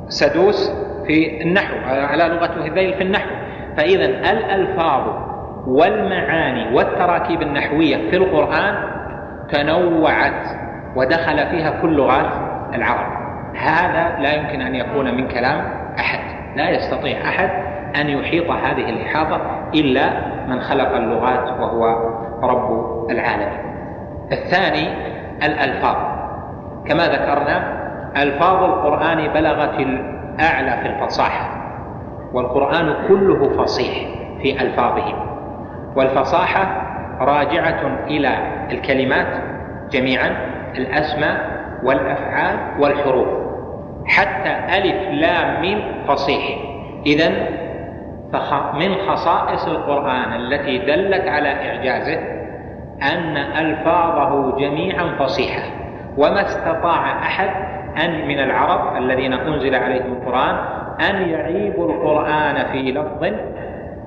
سدوس في النحو على لغة هذيل في النحو فإذا الألفاظ والمعاني والتراكيب النحوية في القرآن تنوعت ودخل فيها كل لغات العرب. هذا لا يمكن أن يكون من كلام أحد. لا يستطيع أحد أن يحيط هذه الإحاطة إلا من خلق اللغات وهو رب العالمين. الثاني الألفاظ. كما ذكرنا ألفاظ القرآن بلغت الأعلى في الفصاحة والقرآن كله فصيح في ألفاظه والفصاحة راجعة إلى الكلمات جميعا الأسماء والأفعال والحروف حتى ألف لام من فصيح. إذا من خصائص القرآن التي دلت على إعجازه أن ألفاظه جميعا فصيحة وما استطاع أحد أن من العرب الذين أنزل عليهم القرآن أن يعيبوا القرآن في لفظ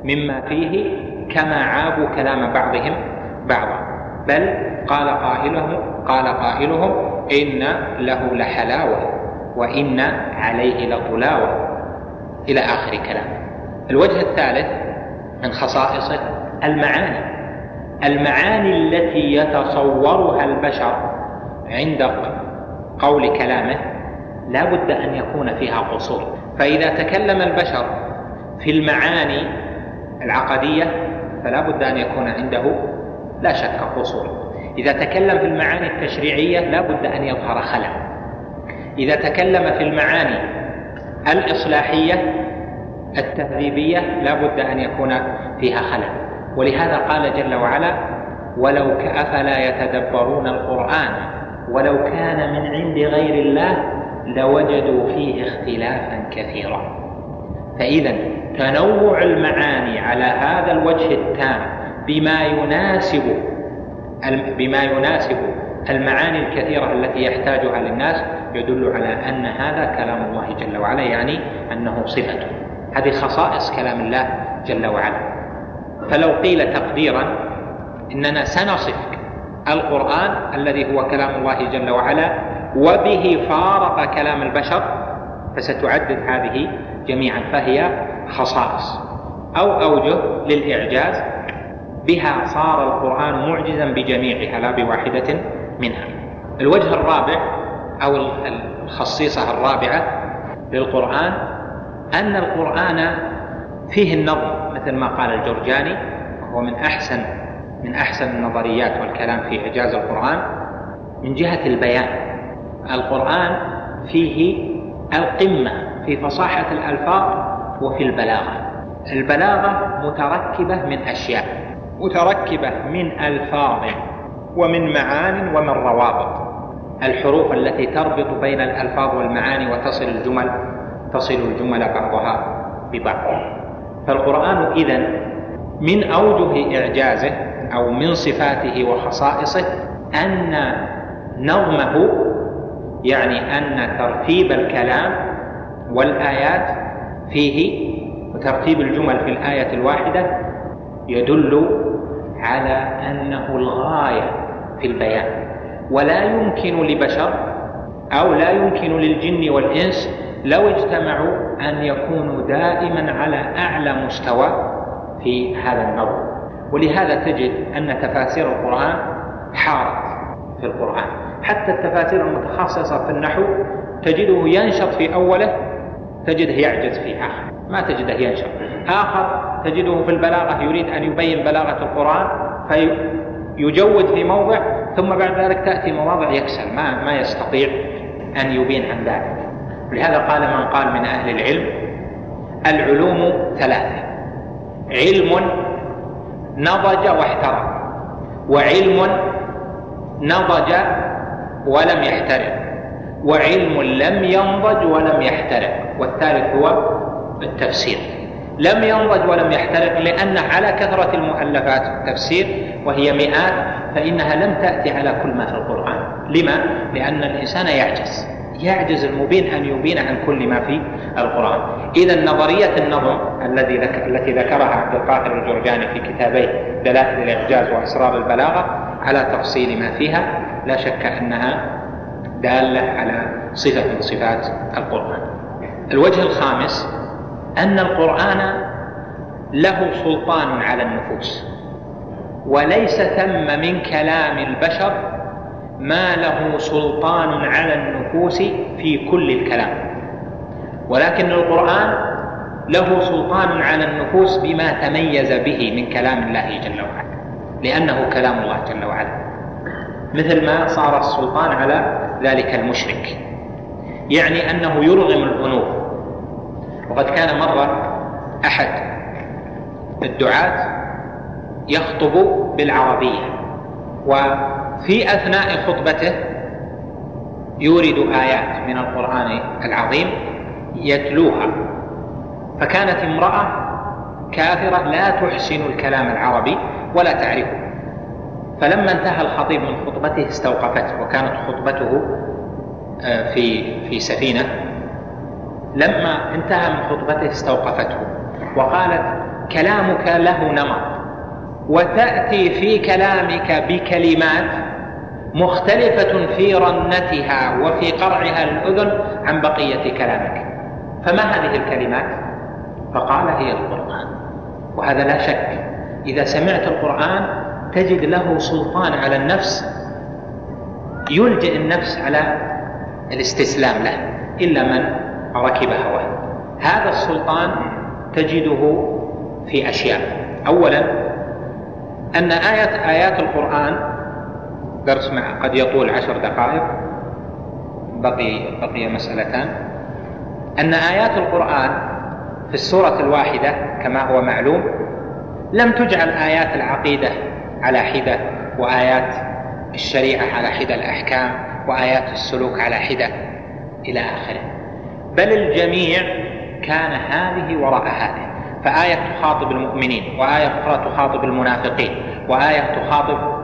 مما فيه كما عابوا كلام بعضهم بعضا. بل قال قائلهم قال قائلهم إن له لحلاوة وإن عليه لطلاوة. إلى آخر كلام الوجه الثالث من خصائصه المعاني. المعاني التي يتصورها البشر عند قول كلامه لا بد أن يكون فيها قصور. فإذا تكلم البشر في المعاني العقدية فلا بد أن يكون عنده لا شك قصور إذا تكلم في المعاني التشريعية لا بد أن يظهر خلل. إذا تكلم في المعاني الإصلاحية التهذيبية لا بد أن يكون فيها خلل. ولهذا قال جل وعلا ولو أفلا يتدبرون القرآن؟ ولو كان من عند غير الله لوجدوا فيه اختلافا كثيرا. فإذا تنوع المعاني على هذا الوجه التام بما يناسب بما يناسب المعاني الكثيرة التي يحتاجها للناس يدل على أن هذا كلام الله جل وعلا يعني أنه صفته هذه خصائص كلام الله جل وعلا. فلو قيل تقديرا إننا سنصف القرآن الذي هو كلام الله جل وعلا وبه فارق كلام البشر فستعدد هذه جميعا فهي خصائص أو أوجه للإعجاز بها. صار القرآن معجزا بجميعها لا بواحدة منها. الوجه الرابع أو الخصيصة الرابعة للقرآن أن القرآن فيه النظم مثل ما قال الجرجاني وهو من أحسن من أحسن النظريات والكلام في إعجاز القرآن من جهة البيان. القرآن فيه القمة في فصاحة الألفاظ وفي البلاغة. البلاغة متركبة من أشياء. متركبة من ألفاظ ومن معان ومن روابط. الحروف التي تربط بين الألفاظ والمعاني وتصل الجمل تصل الجمل بعضها ببعض. فالقرآن إذن من أوجه إعجازه أو من صفاته وخصائصه أن نظمه يعني أن ترتيب الكلام والآيات فيه وترتيب الجمل في الآية الواحدة يدل على أنه الغاية في البيان. ولا يمكن لبشر أو لا يمكن للجن والإنس لو اجتمعوا أن يكونوا دائما على أعلى مستوى في هذا النظر. ولهذا تجد أن تفاسير القرآن حارت في القرآن. حتى التفاسير المتخصصة في النحو تجده ينشط في أوله تجده يعجز في آخر. ما تجده ينشط آخر تجده في البلاغة يريد أن يبين بلاغة القرآن فيجود في موضع ثم بعد ذلك تأتي مواضع يكسل ما, ما يستطيع أن يبين عن ذلك. لهذا قال من قال من أهل العلم العلوم ثلاثة. علم نضج واحترق وعلم نضج ولم يحترق وعلم لم ينضج ولم يحترق والثالث هو التفسير. لم ينضج ولم يحترق لأن على كثرة المؤلفات التفسير وهي مئات فإنها لم تأتي على كل ما في القرآن. لما؟ لأن الإنسان يعجز. يعجز المبين أن يبين عن كل ما في القرآن. إذا نظرية النظم الذي التي ذكرها عبد القاهر الجرجاني في كتابيه دلائل الإعجاز وأسرار البلاغة على تفصيل ما فيها لا شك أنها دالة على صفة من صفات القرآن. الوجه الخامس أن القرآن له سلطان على النفوس وليس ثم من كلام البشر ما له سلطان على النفوس في كل الكلام. ولكن القرآن له سلطان على النفوس بما تميز به من كلام الله جل وعلا لأنه كلام الله جل وعلا. مثل ما صار السلطان على ذلك المشرك. يعني أنه يرغم الذنوب. وقد كان مرة أحد الدعاة يخطب بالعربية وفي أثناء خطبته يورد آيات من القرآن العظيم يتلوها. فكانت امرأة كافرة لا تحسن الكلام العربي ولا تعرفه. فلما انتهى الخطيب من خطبته استوقفته وكانت خطبته في في سفينة. لما انتهى من خطبته استوقفته وقالت كلامك له نمط وتأتي في كلامك بكلمات مختلفة في رنتها وفي قرعها للاذن عن بقية كلامك. فما هذه الكلمات؟ فقال هي القرآن. وهذا لا شك. إذا سمعت القرآن تجد له سلطان على النفس يلجئ النفس على الاستسلام له إلا من ركب هواه. هذا السلطان تجده في أشياء. أولا أن آية آيات القرآن درس مع قد يطول عشر دقائق بقي بقي مسألتان. أن آيات القرآن في السورة الواحدة كما هو معلوم لم تجعل آيات العقيدة على حدة وآيات الشريعة على حدة الأحكام. وآيات السلوك على حدة إلى آخره. بل الجميع كان هذه وراء هذه. فآية تخاطب المؤمنين وآية أخرى تخاطب المنافقين وآية تخاطب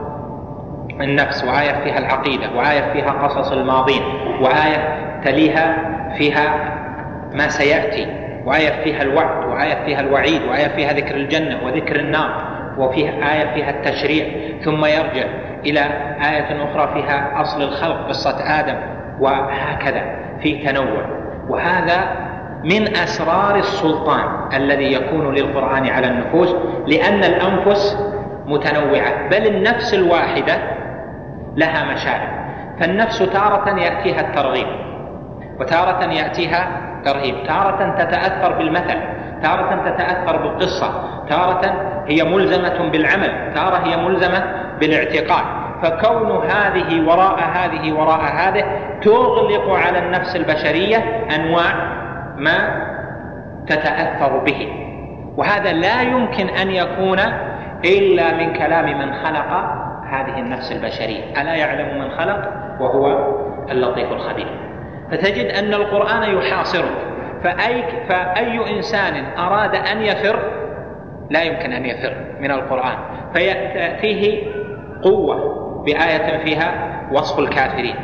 النفس وآية فيها العقيدة وآية فيها قصص الماضين وآية تليها فيها ما سيأتي وآية فيها الوعد وآية فيها الوعيد وآية فيها ذكر الجنة وذكر النار وفيها آية فيها التشريع ثم يرجع إلى آية أخرى فيها أصل الخلق قصة آدم وهكذا في تنوع. وهذا من أسرار السلطان الذي يكون للقرآن على النفوس لأن الأنفس متنوعة بل النفس الواحدة لها مشاعر. فالنفس تارة يأتيها الترغيب وتارة يأتيها ترهيب تارة تتأثر بالمثل. تارة تتأثر بالقصة تارة هي ملزمة بالعمل تارة هي ملزمة بالاعتقاد. فكون هذه وراء هذه وراء هذه تغلق على النفس البشرية أنواع ما تتأثر به. وهذا لا يمكن أن يكون إلا من كلام من خلق هذه النفس البشرية. ألا يعلم من خلق؟ وهو اللطيف الخبير. فتجد أن القرآن يحاصرك فأي, فأي إنسان أراد أن يفر لا يمكن أن يفر من القرآن. فيأتيه قوة بآية فيها وصف الكافرين.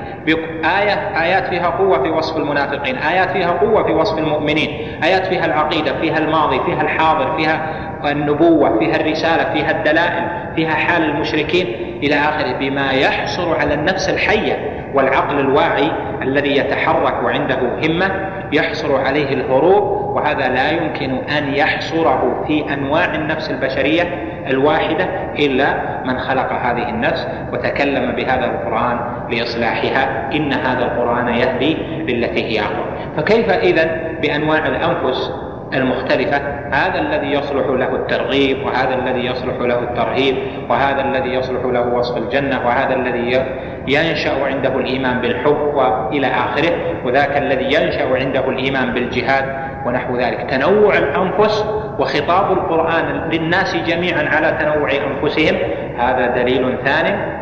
آية آيات فيها قوة في وصف المنافقين. آيات فيها قوة في وصف المؤمنين. آيات فيها العقيدة فيها الماضي فيها الحاضر فيها النبوة فيها الرسالة فيها الدلائل فيها حال المشركين إلى آخره. بما يحصر على النفس الحية والعقل الواعي الذي يتحرك وعنده همة يحصر عليه الهروب وهذا لا يمكن أن يحصره في أنواع النفس البشرية الواحدة إلا من خلق هذه النفس وتكلم بهذا القرآن لإصلاحها. إن هذا القرآن يهدي للتي هي أقوى. فكيف إذا بأنواع الأنفس؟ المختلفة. هذا الذي يصلح له الترغيب وهذا الذي يصلح له الترهيب وهذا الذي يصلح له وصف الجنة وهذا الذي ينشأ عنده الإيمان بالحب وإلى آخره وذاك الذي ينشأ عنده الإيمان بالجهاد ونحو ذلك. تنوع الأنفس وخطاب القرآن للناس جميعا على تنوع أنفسهم. هذا دليل ثان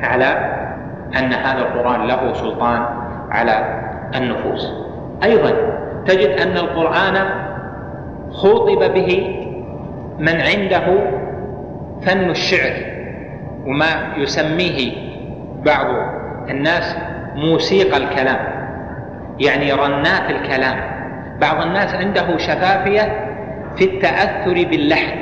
على أن هذا القرآن له سلطان على النفوس. أيضا تجد أن القرآن خوطب به من عنده فن الشعر وما يسميه بعض الناس موسيقى الكلام يعني رنات الكلام. بعض الناس عنده شفافية في التأثر باللحن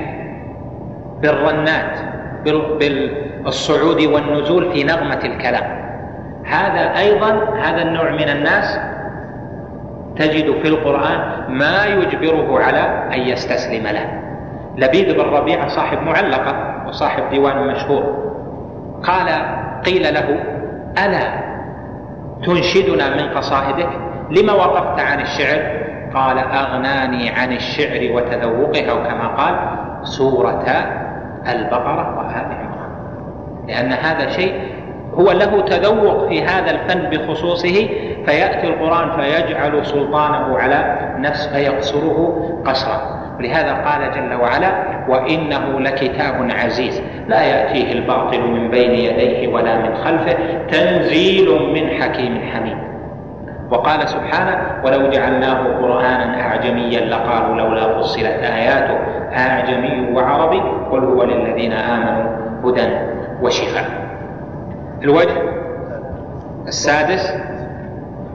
بالرنات بالصعود والنزول في نغمة الكلام. هذا أيضا هذا النوع من الناس تجد في القرآن ما يجبره على أن يستسلم له. لبيد بن ربيعة صاحب معلقة وصاحب ديوان مشهور. قال قيل له ألا تنشدنا من قصائدك؟ لما وقفت عن الشعر؟ قال أغناني عن الشعر وتذوقها وكما قال سورة البقرة وآل عمران. لأن هذا شيء هو له تذوق في هذا الفن بخصوصه فيأتي القرآن فيجعل سلطانه على نفس فيقصره قصرا. ولهذا قال جل وعلا وإنه لكتاب عزيز. لا يأتيه الباطل من بين يديه ولا من خلفه تنزيل من حكيم حميد. وقال سبحانه ولو جعلناه قرآنا أعجميا لقالوا لولا فصلت آياته أعجمي وعربي قل هو للذين آمنوا هدى وشفاء. الوجه السادس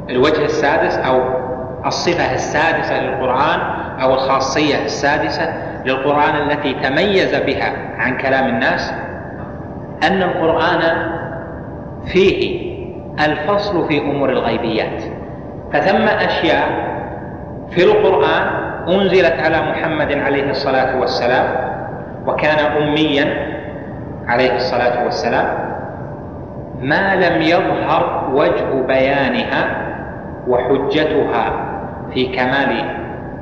الوجه السادس أو الصفة السادسة للقرآن أو الخاصية السادسة للقرآن التي تميز بها عن كلام الناس أن القرآن فيه الفصل في أمور الغيبيات. فثم أشياء في القرآن أنزلت على محمد عليه الصلاة والسلام وكان أميا عليه الصلاة والسلام. ما لم يظهر وجه بيانها وحجتها في كمال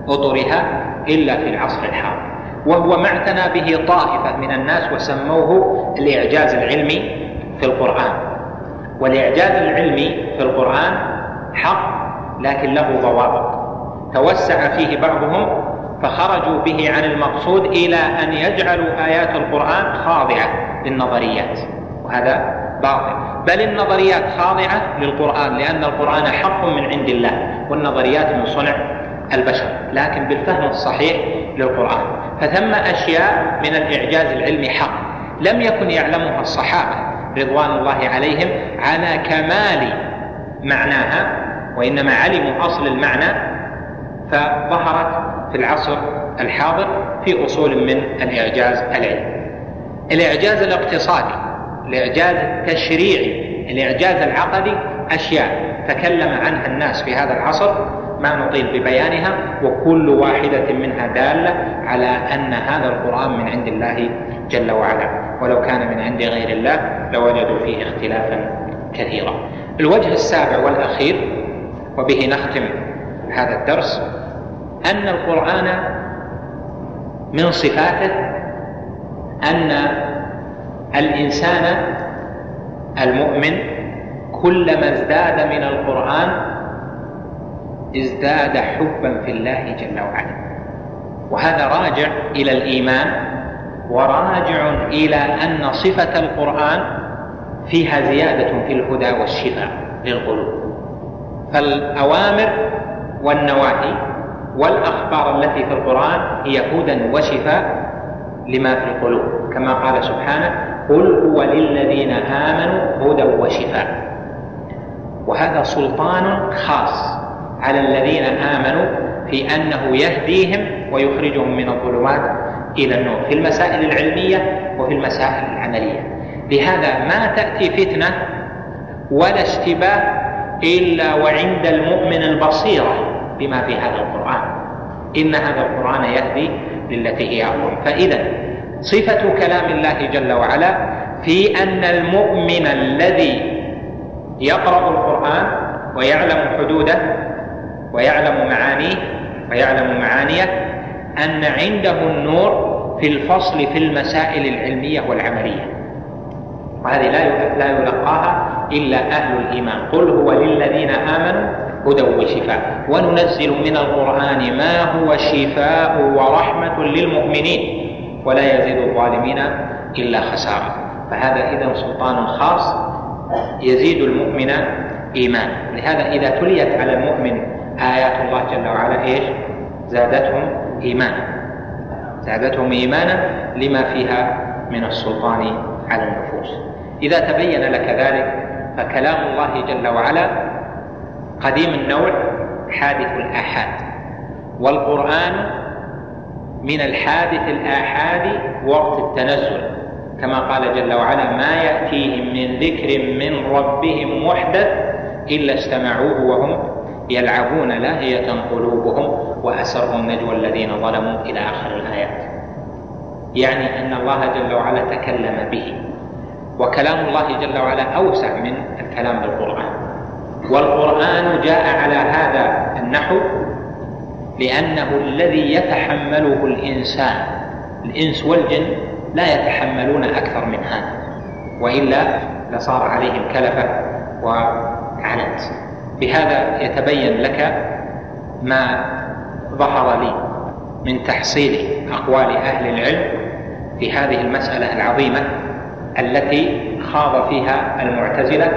أطرها إلا في العصر الحاضر. وهو ما اعتنى به طائفة من الناس وسموه الاعجاز العلمي في القرآن. والاعجاز العلمي في القرآن حق لكن له ضوابط. توسع فيه بعضهم فخرجوا به عن المقصود إلى أن يجعلوا آيات القرآن خاضعة للنظريات. وهذا باطل. بل النظريات خاضعة للقرآن لأن القرآن حق من عند الله والنظريات من صنع البشر لكن بالفهم الصحيح للقرآن. فثم أشياء من الإعجاز العلمي حق. لم يكن يعلمها الصحابة رضوان الله عليهم على كمال معناها وإنما علموا أصل المعنى فظهرت في العصر الحاضر في أصول من الإعجاز العلمي. الإعجاز الاقتصادي. الإعجاز التشريعي الإعجاز العقدي أشياء تكلم عنها الناس في هذا العصر ما نطيل ببيانها وكل واحدة منها دالة على أن هذا القرآن من عند الله جل وعلا. ولو كان من عند غير الله لوجدوا فيه اختلافا كثيرا. الوجه السابع والأخير وبه نختم هذا الدرس أن القرآن من صفاته أن الإنسان المؤمن كلما ازداد من القرآن ازداد حبا في الله جل وعلا. وهذا راجع إلى الإيمان وراجع إلى أن صفة القرآن فيها زيادة في الهدى والشفاء للقلوب. فالأوامر والنواهي والأخبار التي في القرآن هي هدى وشفاء لما في القلوب. كما قال سبحانه قل هو للذين آمنوا هدى وشفاء. وهذا سلطان خاص على الذين آمنوا في أنه يهديهم ويخرجهم من الظلمات إلى النور في المسائل العلمية وفي المسائل العملية. لهذا ما تأتي فتنة ولا اشتباه إلا وعند المؤمن البصيرة بما في هذا القرآن. إن هذا القرآن يهدي للتي هي أقوم. فإذا صفة كلام الله جل وعلا في أن المؤمن الذي يقرأ القرآن ويعلم حدوده ويعلم معانيه ويعلم معانيه أن عنده النور في الفصل في المسائل العلمية والعملية. وهذه لا لا يلقاها إلا أهل الإيمان. قل هو للذين آمنوا هدى وشفاء. وننزل من القرآن ما هو شفاء ورحمة للمؤمنين. ولا يزيد الظالمين إلا خسارة. فهذا إذا سلطان خاص يزيد المؤمن إيمان. لهذا إذا تليت على المؤمن آيات الله جل وعلا إيش؟ زادتهم إيمانا. زادتهم إيمانا لما فيها من السلطان على النفوس. إذا تبين لك ذلك فكلام الله جل وعلا قديم النوع حادث الآحاد. والقرآن من الحادث الآحاد وقت التنزل. كما قال جل وعلا ما يأتيهم من ذكر من ربهم محدث إلا استمعوه وهم يلعبون لاهية قلوبهم وأسروا النجوى الذين ظلموا إلى آخر الآيات. يعني أن الله جل وعلا تكلم به وكلام الله جل وعلا أوسع من الكلام بالقرآن. والقرآن جاء على هذا النحو لأنه الذي يتحمله الإنسان الإنس والجن لا يتحملون أكثر من هذا وإلا لصار عليهم كلفة وعنت. بهذا يتبين لك ما ظهر لي من تحصيل أقوال أهل العلم في هذه المسألة العظيمة التي خاض فيها المعتزلة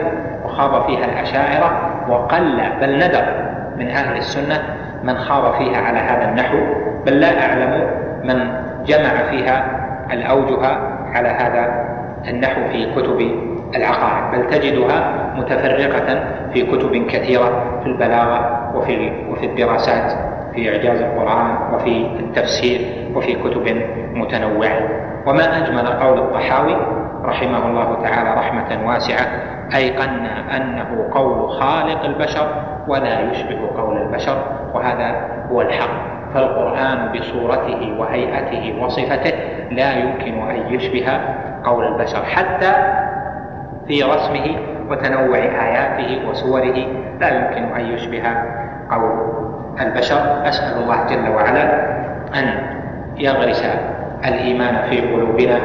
وخاض فيها الأشاعرة وقل بل ندر من أهل السنة من خاض فيها على هذا النحو بل لا أعلم من جمع فيها الأوجه على هذا النحو في كتب العقائد بل تجدها متفرقة في كتب كثيرة في البلاغة وفي وفي الدراسات في إعجاز القرآن وفي التفسير وفي كتب متنوعة. وما أجمل قول الطحاوي رحمه الله تعالى رحمة واسعة أيقنا أنه قول خالق البشر ولا يشبه قول البشر وهذا هو الحق. فالقرآن بصورته وهيئته وصفته لا يمكن أن يشبه قول البشر حتى في رسمه وتنوع آياته وسوره لا يمكن أن يشبه قول البشر. أسأل الله جل وعلا أن يغرس الإيمان في قلوبنا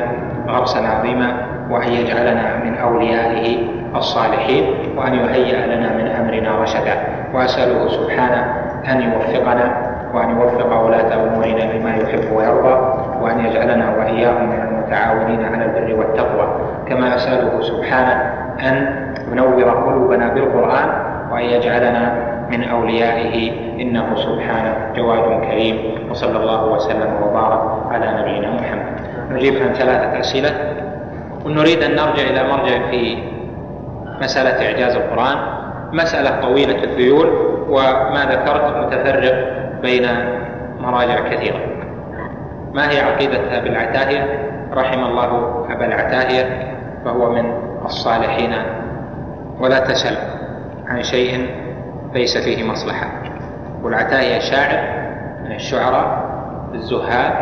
غرسا عظيما وأن يجعلنا من أوليائه الصالحين وأن يهيئ لنا من أمرنا رشدا. وأسأله سبحانه أن يوفقنا وأن يوفق ولاة أمورنا لما يحب ويرضى وأن يجعلنا وإياهم من المتعاونين على البر والتقوى. كما أسأله سبحانه أن ينور قلوبنا بالقرآن وأن يجعلنا من أوليائه. إنه سبحانه جواد كريم. وصلى الله وسلم وبارك على نبينا محمد. نجيب عن ثلاثة أسئلة. ونريد أن نرجع إلى مرجع في مسألة إعجاز القرآن مسألة طويلة الذيول وما ذكرت متفرق بين مراجع كثيرة. ما هي عقيدة أبي العتاهية؟ رحم الله أبا العتاهية فهو من الصالحين. ولا تسل عن شيء ليس فيه مصلحة. والعتاهية شاعر من الشعراء الزهاد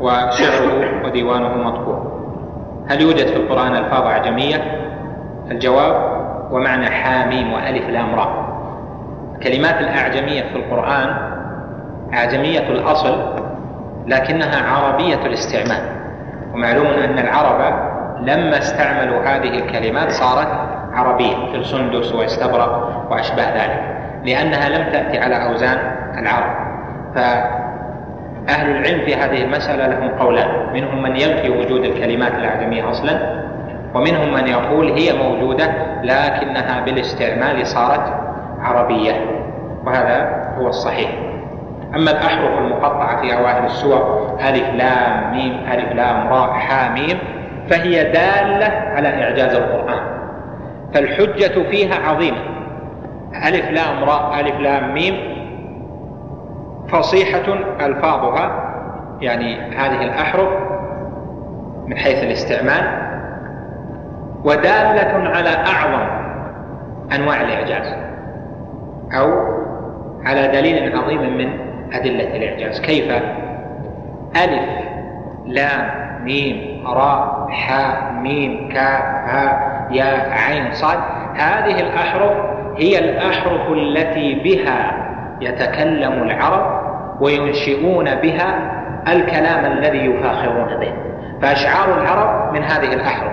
وشعره وديوانه مطبوع. هل يوجد في القرآن ألفاظ أعجمية؟ الجواب ومعنى حاميم وألف لام راء. الكلمات الأعجمية في القرآن أعجمية الأصل لكنها عربية الاستعمال. ومعلوم أن العرب لما استعملوا هذه الكلمات صارت عربية في سندس واستبرق وأشباه ذلك لأنها لم تأتي على أوزان العرب. فأهل العلم في هذه المسألة لهم قولان. منهم من ينفي وجود الكلمات الأعجمية أصلا ومنهم من يقول هي موجودة لكنها بالاستعمال صارت عربية وهذا هو الصحيح. أما الأحرف المقطعة في أوائل السور ألف لام ميم ألف لام راء حاميم فهي دالة على إعجاز القرآن. فالحجة فيها عظيمة. ألف لام راء ألف لام ميم فصيحة ألفاظها يعني هذه الأحرف من حيث الاستعمال ودالة على أعظم أنواع الإعجاز أو على دليل عظيم من أدلة الإعجاز. كيف؟ ألف لام ميم راء حاء ميم كاف هاء ياء عين صاد. هذه الأحرف هي الأحرف التي بها يتكلم العرب وينشئون بها الكلام الذي يفاخرون به. فأشعار العرب من هذه الأحرف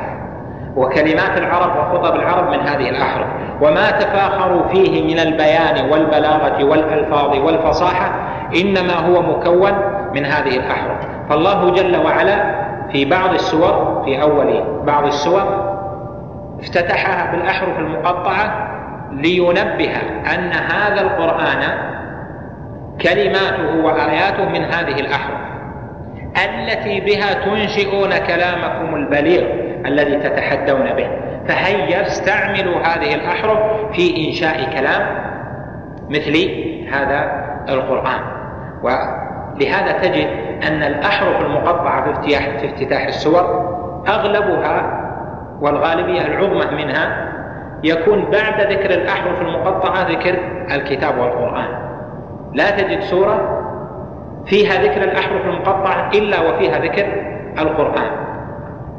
وكلمات العرب وخطب العرب من هذه الأحرف. وما تفاخروا فيه من البيان والبلاغة والألفاظ والفصاحة إنما هو مكون من هذه الأحرف. فالله جل وعلا في بعض السور في أول بعض السور افتتحها بالأحرف المقطعة لينبه أن هذا القرآن كلماته وآياته من هذه الأحرف التي بها تنشئون كلامكم البليغ الذي تتحدون به. فهيا استعملوا هذه الأحرف في إنشاء كلام مثل هذا القرآن؟ ولهذا تجد أن الأحرف المقطعة في افتتاح, في افتتاح السور أغلبها والغالبية العظمى منها يكون بعد ذكر الأحرف المقطعة ذكر الكتاب والقرآن. لا تجد سورة فيها ذكر الأحرف المقطعة إلا وفيها ذكر القرآن.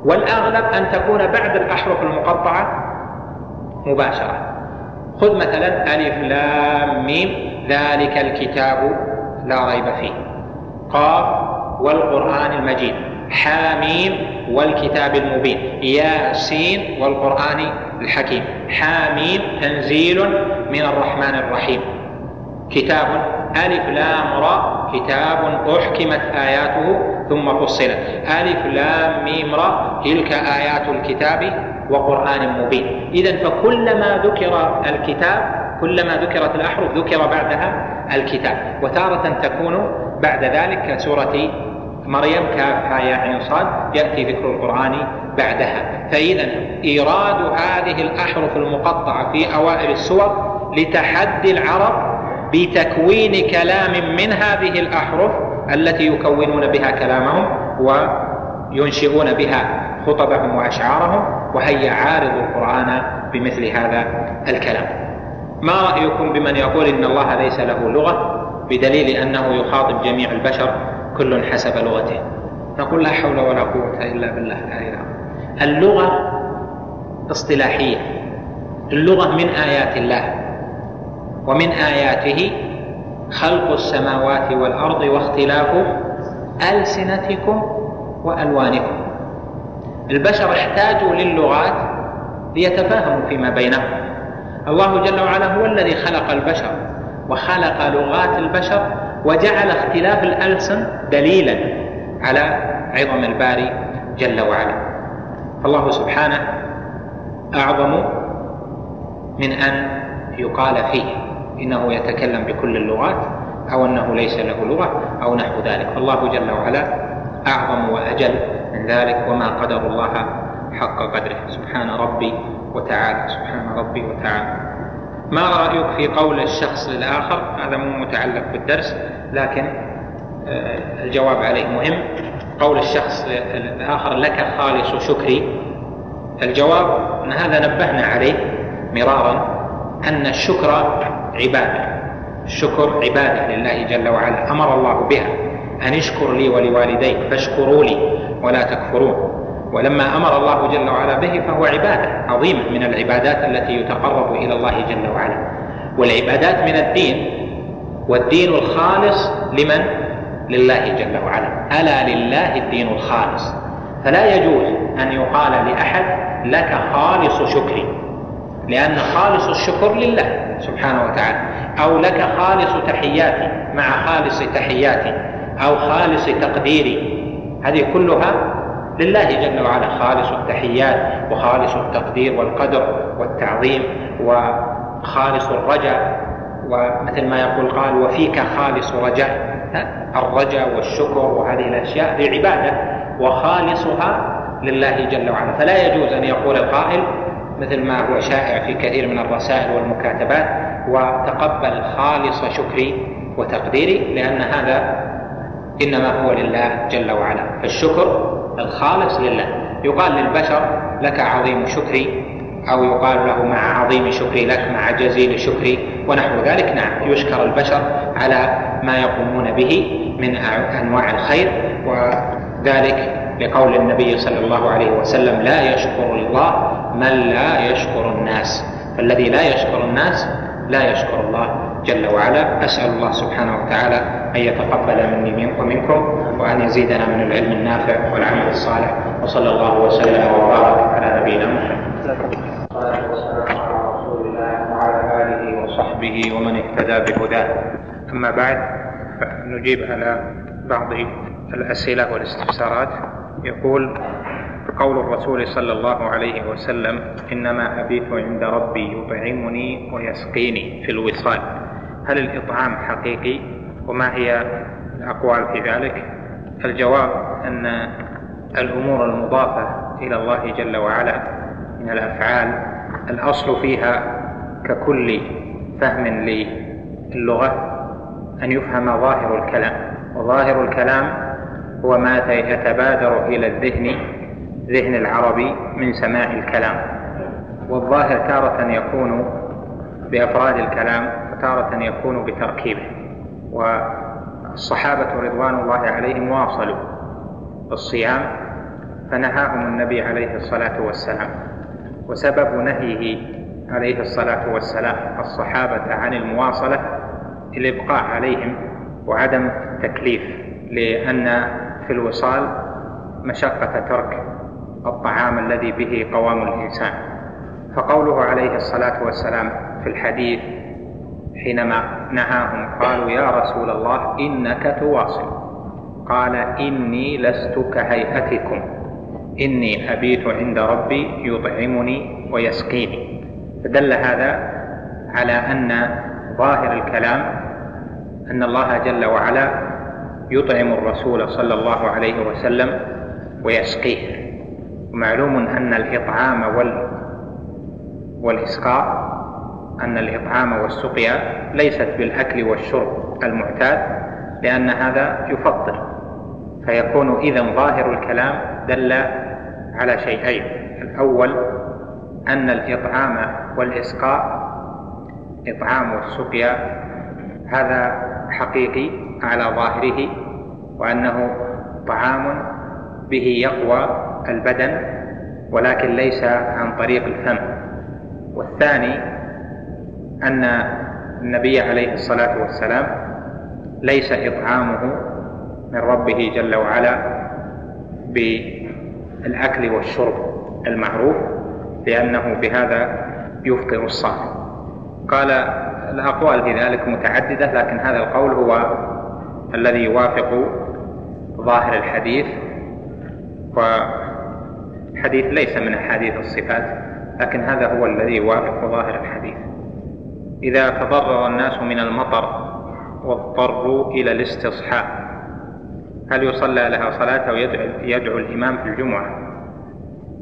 والأغلب أن تكون بعد الأحرف المقطعة مباشرة. خذ مثلا ألف لام ميم ذلك الكتاب لا ريب فيه. قاف والقرآن المجيد. حاميم والكتاب المبين. ياسين والقرآن الحكيم. حاميم تنزيل من الرحمن الرحيم. كتاب ألف لام را كتاب أحكمت آياته ثم فصلت. ألف لام ميم را تلك آيات الكتاب وقرآن مبين. إذا فكلما ذكر الكتاب كلما ذكرت الأحرف ذكر بعدها الكتاب. وتارة تكون بعد ذلك كسورة مريم كاف هاء عين صاد يأتي ذكر القرآن بعدها. فإذا إيراد هذه الأحرف المقطعة في أوائل السور لتحدي العرب بتكوين كلام من هذه الأحرف التي يكونون بها كلامهم وينشئون بها خطبهم وأشعارهم وهي عارض القرآن بمثل هذا الكلام. ما رأيكم بمن يقول إن الله ليس له لغة بدليل أنه يخاطب جميع البشر كل حسب لغته؟ نقول لا حول ولا قوة إلا بالله العلي اللغة اصطلاحية اللغة من آيات الله. ومن آياته خلق السماوات والأرض واختلاف ألسنتكم وألوانكم. البشر احتاجوا للغات ليتفاهموا فيما بينهم. الله جل وعلا هو الذي خلق البشر وخلق لغات البشر وجعل اختلاف الألسن دليلا على عظم الباري جل وعلا. فالله سبحانه أعظم من أن يقال فيه. إنه يتكلم بكل اللغات أو أنه ليس له لغة أو نحو ذلك. فالله جل وعلا أعظم وأجل من ذلك وما قدر الله حق قدره. سبحان ربي وتعالى. سبحان ربي وتعالى. ما رأيك في قول الشخص للآخر هذا مو متعلق بالدرس لكن آه، الجواب عليه مهم. قول الشخص الآخر لك خالص شكري. الجواب أن هذا نبهنا عليه مرارا أن الشكر عبادة. الشكر عبادة لله جل وعلا. أمر الله بها. أن اشكر لي ولوالديك فاشكروا لي ولا تكفرون. ولما أمر الله جل وعلا به فهو عبادة عظيمة من العبادات التي يتقرب إلى الله جل وعلا. والعبادات من الدين والدين الخالص لمن؟ لله جل وعلا. ألا لله الدين الخالص. فلا يجوز أن يقال لأحد لك خالص شكري. لأن خالص الشكر لله سبحانه وتعالى. أو لك خالص تحياتي مع خالص تحياتي أو خالص تقديري. هذه كلها لله جل وعلا. خالص التحيات وخالص التقدير والقدر والتعظيم وخالص الرجاء. ومثل ما يقول قال وفيك خالص رجاء. الرجاء والشكر وهذه الأشياء هذه عباده وخالصها لله جل وعلا. فلا يجوز أن يقول القائل مثل ما هو شائع في كثير من الرسائل والمكاتبات وتقبل خالص شكري وتقديري لأن هذا إنما هو لله جل وعلا. فالشكر الخالص لله. يقال للبشر لك عظيم شكري أو يقال له مع عظيم شكري لك مع جزيل شكري ونحو ذلك. نعم يشكر البشر على ما يقومون به من أنواع الخير وذلك لقول النبي صلى الله عليه وسلم لا يشكر الله من لا يشكر الناس. فالذي لا يشكر الناس لا يشكر الله جل وعلا. أسأل الله سبحانه وتعالى أن يتقبل مني ومنكم وأن يزيدنا من العلم النافع والعمل الصالح. وصلى الله وسلم وبارك على نبينا محمد. وعلى آله وصحبه ومن اهتدى بهداه. أما بعد فنجيب على بعض الأسئلة والاستفسارات. يقول قول الرسول صلى الله عليه وسلم إنما أبيت عند ربي يطعمني ويسقيني في الوصال. هل الإطعام حقيقي؟ وما هي الأقوال في ذلك؟ الجواب أن الأمور المضافة إلى الله جل وعلا من الأفعال الأصل فيها ككل فهم للغة أن يفهم ظاهر الكلام. وظاهر الكلام هو ما يتبادر إلى الذهن ذهن العربي من سماع الكلام. والظاهر تارة يكون بأفراد الكلام وتارة يكون بتركيبه. والصحابة رضوان الله عليهم واصلوا الصيام فنهاهم النبي عليه الصلاة والسلام. وسبب نهيه عليه الصلاة والسلام الصحابة عن المواصلة الإبقاء عليهم وعدم التكليف لأن في الوصال مشقة ترك الطعام الذي به قوام الإنسان. فقوله عليه الصلاة والسلام في الحديث حينما نهاهم قالوا يا رسول الله إنك تواصل. قال إني لست كهيئتكم. إني أبيت عند ربي يطعمني ويسقيني. فدل هذا على أن ظاهر الكلام أن الله جل وعلا يطعم الرسول صلى الله عليه وسلم ويسقيه. ومعلوم أن الإطعام وال والإسقاء أن الإطعام والسقيا ليست بالأكل والشرب المعتاد لأن هذا يفطر. فيكون إذا ظاهر الكلام دل على شيئين. الأول أن الإطعام والإسقاء إطعام والسقيا هذا حقيقي على ظاهره. وأنه طعام به يقوى البدن ولكن ليس عن طريق الفم. والثاني أن النبي عليه الصلاة والسلام ليس إطعامه من ربه جل وعلا بالأكل والشرب المعروف لأنه بهذا يفطر الصائم. قال الأقوال في ذلك متعددة لكن هذا القول هو الذي يوافق ظاهر الحديث وحديث ليس من أحاديث الصفات لكن هذا هو الذي يوافق ظاهر الحديث. إذا تضرر الناس من المطر واضطروا إلى الاستصحاء هل يصلى لها صلاة أو يدعو, يدعو الإمام في الجمعة؟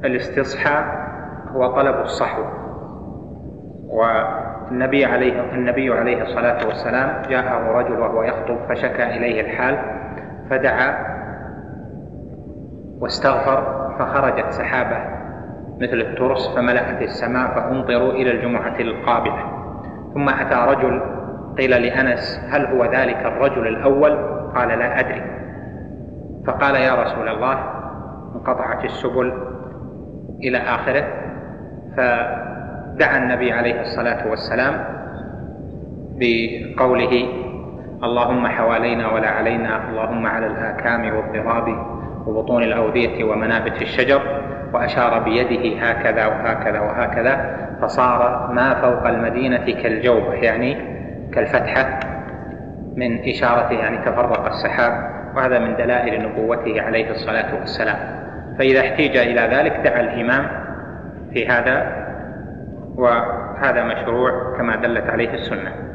الاستصحاء هو طلب الصحو. والنبي عليه النبي عليه الصلاة والسلام جاءه رجل وهو يخطب فشكى إليه الحال فدعا واستغفر فخرجت سحابة مثل الترس فملأت السماء فأمطروا إلى الجمعة القابلة. ثم أتى رجل قيل لأنس هل هو ذلك الرجل الأول؟ قال لا أدري. فقال يا رسول الله انقطعت السبل إلى آخره. فدعا النبي عليه الصلاة والسلام بقوله اللهم حوالينا ولا علينا اللهم على الآكام والضراب وبطون الأودية ومنابت الشجر وأشار بيده هكذا وهكذا وهكذا فصار ما فوق المدينة كالجوبة يعني كالفتحة من إشارته يعني تفرق السحاب وهذا من دلائل نبوته عليه الصلاة والسلام. فإذا احتيج إلى ذلك دعا الإمام في هذا وهذا مشروع كما دلت عليه السنة.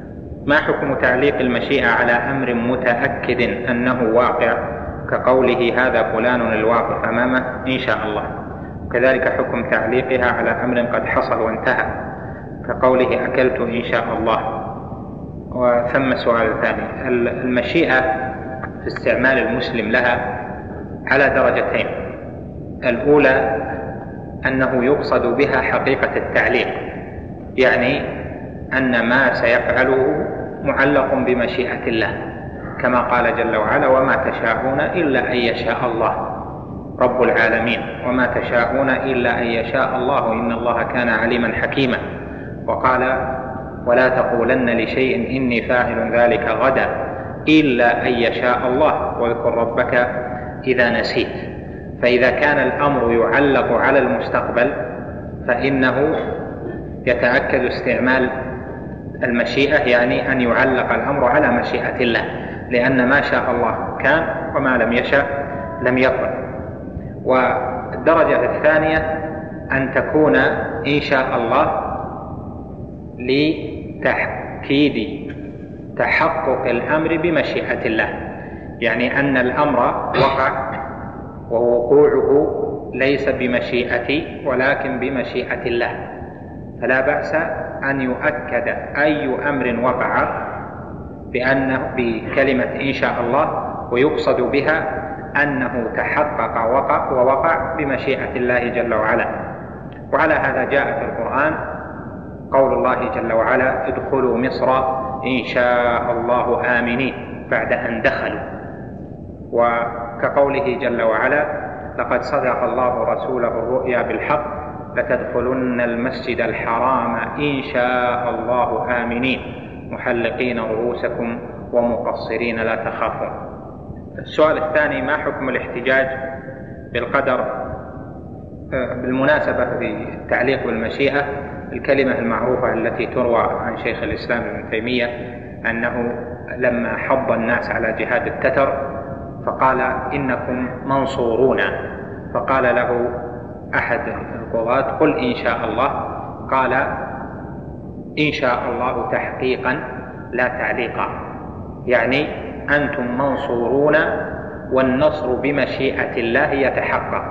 ما حكم تعليق المشيئة على أمر متأكد أنه واقع؟ كقوله هذا فلان الواقف أمامه إن شاء الله. وكذلك حكم تعليقها على أمر قد حصل وانتهى. كقوله أكلت إن شاء الله. وثم سؤال ثاني. المشيئة في استعمال المسلم لها على درجتين. الأولى أنه يقصد بها حقيقة التعليق يعني أن ما سيفعله معلق بمشيئة الله كما قال جل وعلا وما تشاءون إلا أن يشاء الله رب العالمين وما تشاءون إلا أن يشاء الله إن الله كان عليما حكيما وقال ولا تقولن لشيء إني فاعل ذلك غدا إلا أن يشاء الله واذكر ربك إذا نسيت. فإذا كان الأمر يعلق على المستقبل فإنه يتأكد استعمال المشيئة يعني أن يعلق الأمر على مشيئة الله لأن ما شاء الله كان وما لم يشاء لم يكن. والدرجة الثانية أن تكون إن شاء الله لتأكيد تحقق الأمر بمشيئة الله. يعني أن الأمر وقع ووقوعه ليس بمشيئتي ولكن بمشيئة الله. فلا بأس أن يؤكد أي أمر وقع بأنه بكلمة إن شاء الله ويقصد بها أنه تحقق وقع ووقع بمشيئة الله جل وعلا. وعلى هذا جاء في القرآن قول الله جل وعلا ادخلوا مصر إن شاء الله آمنين بعد أن دخلوا. وكقوله جل وعلا لقد صدق الله رسوله الرؤيا بالحق لتدخلن المسجد الحرام إن شاء الله آمنين. محلقين رؤوسكم ومقصرين لا تخافون. السؤال الثاني ما حكم الاحتجاج بالقدر آه، بالمناسبة في التعليق بالمشيئة؟ الكلمة المعروفة التي تروى عن شيخ الإسلام ابن تيمية أنه لما حض الناس على جهاد التتر فقال إنكم منصورون. فقال له أحد القضاة قل إن شاء الله. قال إن شاء الله تحقيقا لا تعليقا. يعني أنتم منصورون والنصر بمشيئة الله يتحقق.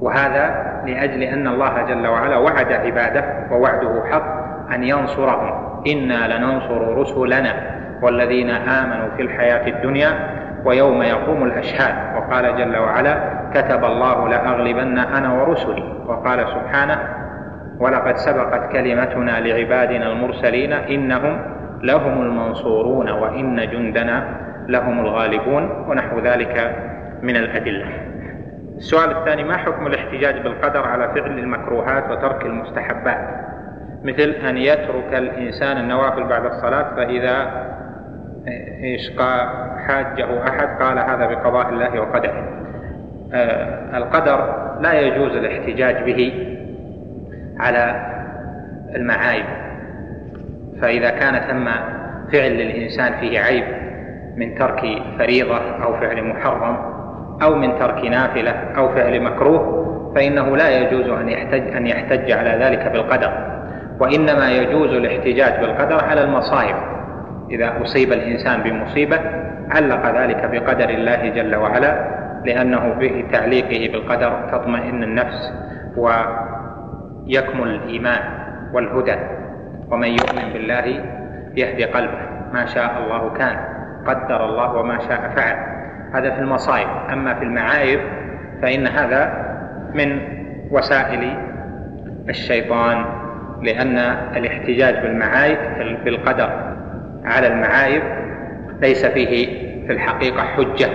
وهذا لأجل أن الله جل وعلا وعد عباده ووعده حق أن ينصرهم. إنا لننصر رسلنا والذين آمنوا في الحياة الدنيا ويوم يقوم الأشهاد. وقال جل وعلا كتب الله لأغلبن أنا ورسلي. وقال سبحانه ولقد سبقت كلمتنا لعبادنا المرسلين إنهم لهم المنصورون وإن جندنا لهم الغالبون ونحو ذلك من الأدلة. السؤال الثاني ما حكم الاحتجاج بالقدر على فعل المكروهات وترك المستحبات؟ مثل أن يترك الإنسان النوافل بعد الصلاة فإذا إيش حاجة أحد قال هذا بقضاء الله وقدره. آه القدر لا يجوز الاحتجاج به على المعايب. فإذا كان ثم فعل للإنسان فيه عيب من ترك فريضة أو فعل محرم أو من ترك نافلة أو فعل مكروه فإنه لا يجوز أن يحتج أن يحتج على ذلك بالقدر. وإنما يجوز الاحتجاج بالقدر على المصائب. إذا أصيب الإنسان بمصيبة علق ذلك بقدر الله جل وعلا لأنه بتعليقه بالقدر تطمئن النفس ويكمل الإيمان والهدى. ومن يؤمن بالله يهدي قلبه ما شاء الله كان قدر الله وما شاء فعل. هذا في المصائب. أما في المعايب فإن هذا من وسائل الشيطان لأن الاحتجاج بالمعايب بالقدر. على المعايب ليس فيه في الحقيقة حجة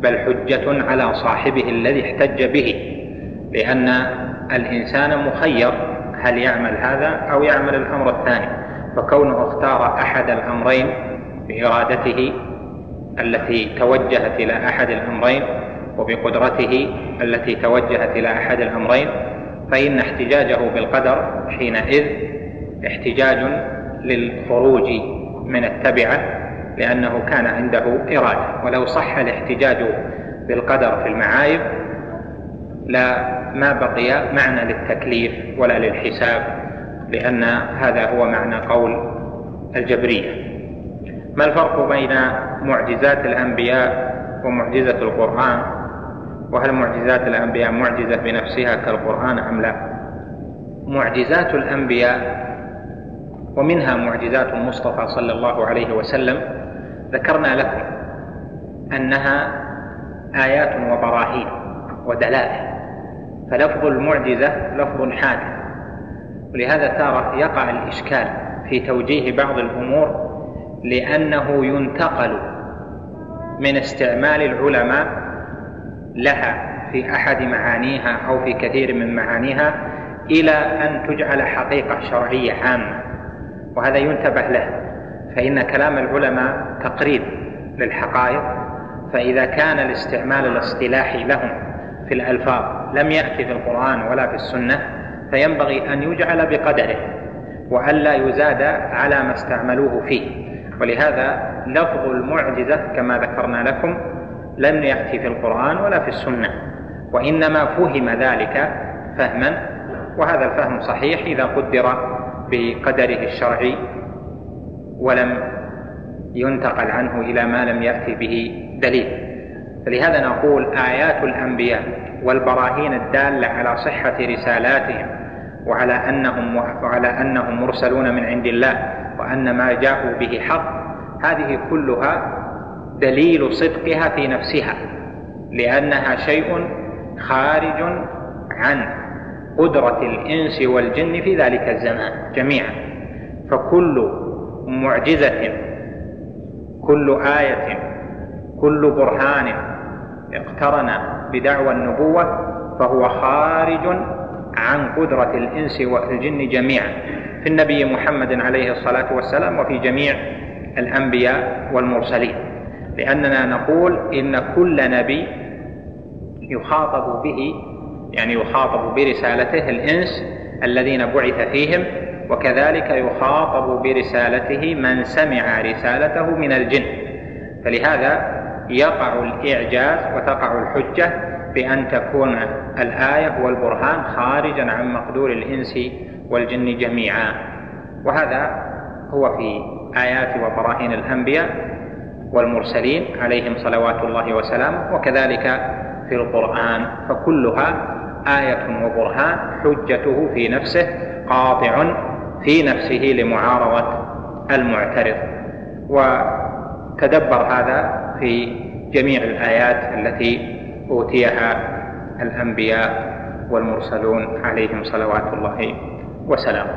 بل حجة على صاحبه الذي احتج به لأن الإنسان مخير هل يعمل هذا أو يعمل الأمر الثاني. فكونه اختار أحد الأمرين بإرادته التي توجهت إلى أحد الأمرين وبقدرته التي توجهت إلى أحد الأمرين فإن احتجاجه بالقدر حينئذ احتجاج للخروج من التبعة لأنه كان عنده إرادة. ولو صح الاحتجاج بالقدر في المعايب لا ما بقي معنى للتكليف ولا للحساب لأن هذا هو معنى قول الجبرية. ما الفرق بين معجزات الأنبياء ومعجزة القرآن؟ وهل معجزات الأنبياء معجزة بنفسها كالقرآن أم لا؟ معجزات الأنبياء ومنها معجزات المصطفى صلى الله عليه وسلم ذكرنا لكم أنها آيات وبراهين ودلائل فلفظ المعجزة لفظ حادث ولهذا تارة يقع الإشكال في توجيه بعض الأمور لأنه ينتقل من استعمال العلماء لها في أحد معانيها أو في كثير من معانيها إلى أن تجعل حقيقة شرعية عامة. وهذا ينتبه له. فإن كلام العلماء تقريب للحقائق فإذا كان الاستعمال الاصطلاحي لهم في الألفاظ لم يأتي في القرآن ولا في السنة فينبغي أن يجعل بقدره وألا يزاد على ما استعملوه فيه. ولهذا لفظ المعجزة كما ذكرنا لكم لم يأتي في القرآن ولا في السنة وإنما فهم ذلك فهما وهذا الفهم صحيح إذا قدر بقدره الشرعي ولم ينتقل عنه إلى ما لم يأتي به دليل. فلهذا نقول آيات الأنبياء والبراهين الدالة على صحة رسالاتهم وعلى أنهم وعلى أنهم مرسلون من عند الله وأن ما جاءوا به حق هذه كلها دليل صدقها في نفسها لأنها شيء خارج عن قدرة الإنس والجن في ذلك الزمان جميعا. فكل معجزة كل آية كل برهان اقترن بدعوى النبوة فهو خارج عن قدرة الإنس والجن جميعا. في النبي محمد عليه الصلاة والسلام وفي جميع الأنبياء والمرسلين. لأننا نقول إن كل نبي يخاطب به يعني يخاطب برسالته الإنس الذين بعث فيهم وكذلك يخاطب برسالته من سمع رسالته من الجن. فلهذا يقع الإعجاز وتقع الحجة بأن تكون الآية والبرهان خارجا عن مقدور الإنس والجن جميعا. وهذا هو في آيات وبراهين الأنبياء والمرسلين عليهم صلوات الله وسلامه وكذلك في القرآن فكلها آية وبرهان حجته في نفسه قاطع في نفسه لمعارضة المعترض. وتدبر هذا في جميع الآيات التي أوتيها الأنبياء والمرسلون عليهم صلوات الله وسلامه.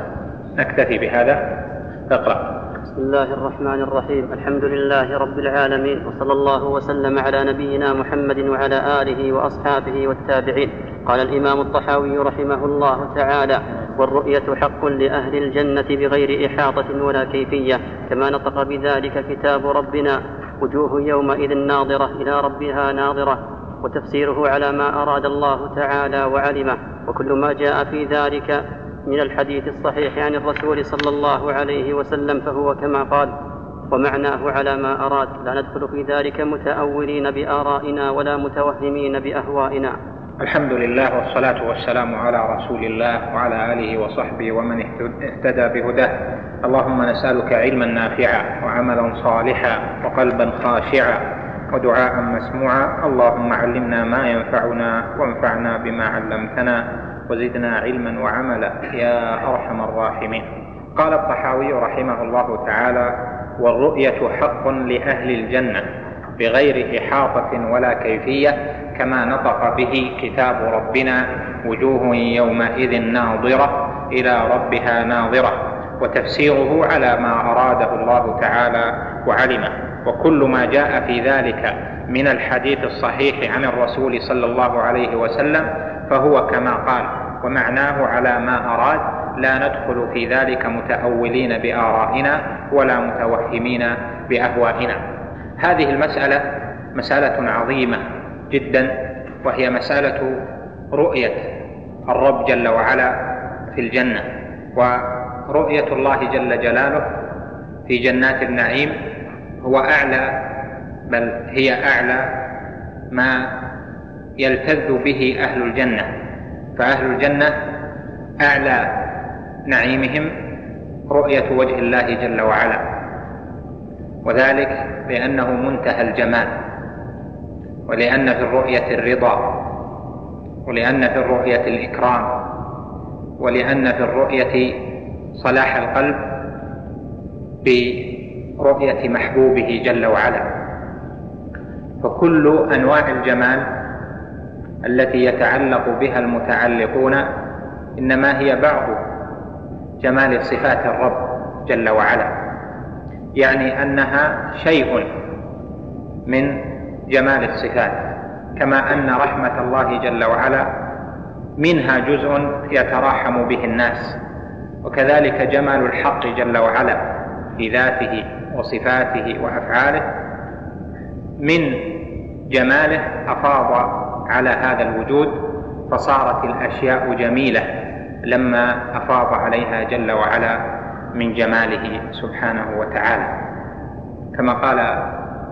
نكتفي بهذا. اقرأ. بسم الله الرحمن الرحيم. الحمد لله رب العالمين وصلى الله وسلم على نبينا محمد وعلى آله وأصحابه والتابعين. قال الإمام الطحاوي رحمه الله تعالى والرؤية حق لأهل الجنة بغير إحاطة ولا كيفية كما نطق بذلك كتاب ربنا. وجوه يومئذ ناظرة إلى ربها ناظرة وتفسيره على ما أراد الله تعالى وعلمه. وكل ما جاء في ذلك من الحديث الصحيح عن الرسول صلى الله عليه وسلم فهو كما قال ومعناه على ما أراد لا ندخل في ذلك متأولين بآرائنا ولا متوهمين بأهوائنا. الحمد لله والصلاة والسلام على رسول الله وعلى آله وصحبه ومن اهتدى بهداه. اللهم نسألك علما نافعا وعملا صالحا وقلبا خاشعا ودعاء مسموعا. اللهم علمنا ما ينفعنا وانفعنا بما علمتنا. وزدنا علما وعملا. يا أرحم الراحمين. قال الطحاوي رحمه الله تعالى والرؤية حق لأهل الجنة بغير إحاطة ولا كيفية كما نطق به كتاب ربنا وجوه يومئذ ناظرة إلى ربها ناظرة وتفسيره على ما أراده الله تعالى وعلمه. وكل ما جاء في ذلك من الحديث الصحيح عن الرسول صلى الله عليه وسلم فهو كما قال ومعناه على ما أراد لا ندخل في ذلك متأولين بآرائنا ولا متوهمين بأهوائنا. هذه المسألة مسألة عظيمة جدا وهي مسألة رؤية الرب جل وعلا في الجنة ورؤية الله جل جلاله في جنات النعيم هو أعلى بل هي أعلى ما يلتذ به أهل الجنة فأهل الجنة أعلى نعيمهم رؤية وجه الله جل وعلا وذلك لأنه منتهى الجمال ولأن في الرؤية الرضا ولأن في الرؤية الإكرام ولأن في الرؤية صلاح القلب برؤية محبوبه جل وعلا. فكل أنواع الجمال التي يتعلق بها المتعلقون إنما هي بعض جمال صفات الرب جل وعلا. يعني أنها شيء من جمال الصفات كما أن رحمة الله جل وعلا منها جزء يتراحم به الناس وكذلك جمال الحق جل وعلا في ذاته وصفاته وأفعاله من جماله أفاض على هذا الوجود فصارت الأشياء جميلة لما أفاض عليها جل وعلا من جماله سبحانه وتعالى. كما قال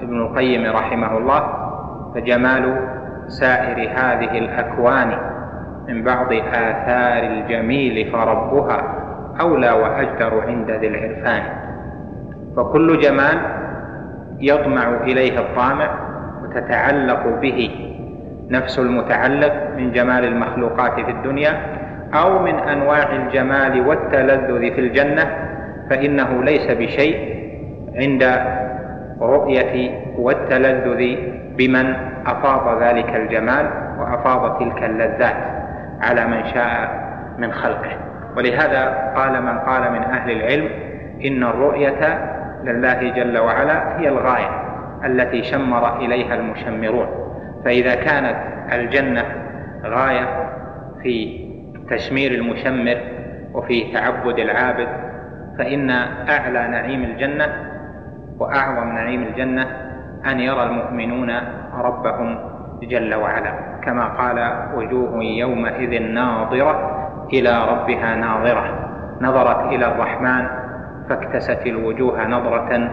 ابن القيم رحمه الله فجمال سائر هذه الأكوان من بعض آثار الجميل فربها أولى وأجدر عند ذي العرفان. فكل جمال يطمع إليه الطامع وتتعلق به نفس المتعلق من جمال المخلوقات في الدنيا أو من أنواع الجمال والتلذذ في الجنة فإنه ليس بشيء عند رؤية والتلذذ بمن أفاض ذلك الجمال وأفاض تلك اللذات على من شاء من خلقه. ولهذا قال من قال من أهل العلم إن الرؤية لله جل وعلا هي الغاية التي شمر إليها المشمرون. فإذا كانت الجنة غاية في تشمير المشمر وفي تعبد العابد فإن أعلى نعيم الجنة وأعظم نعيم الجنة أن يرى المؤمنون ربهم جل وعلا. كما قال وجوه يومئذ ناظرة إلى ربها ناظرة. نظرت إلى الرحمن فاكتست الوجوه نظرة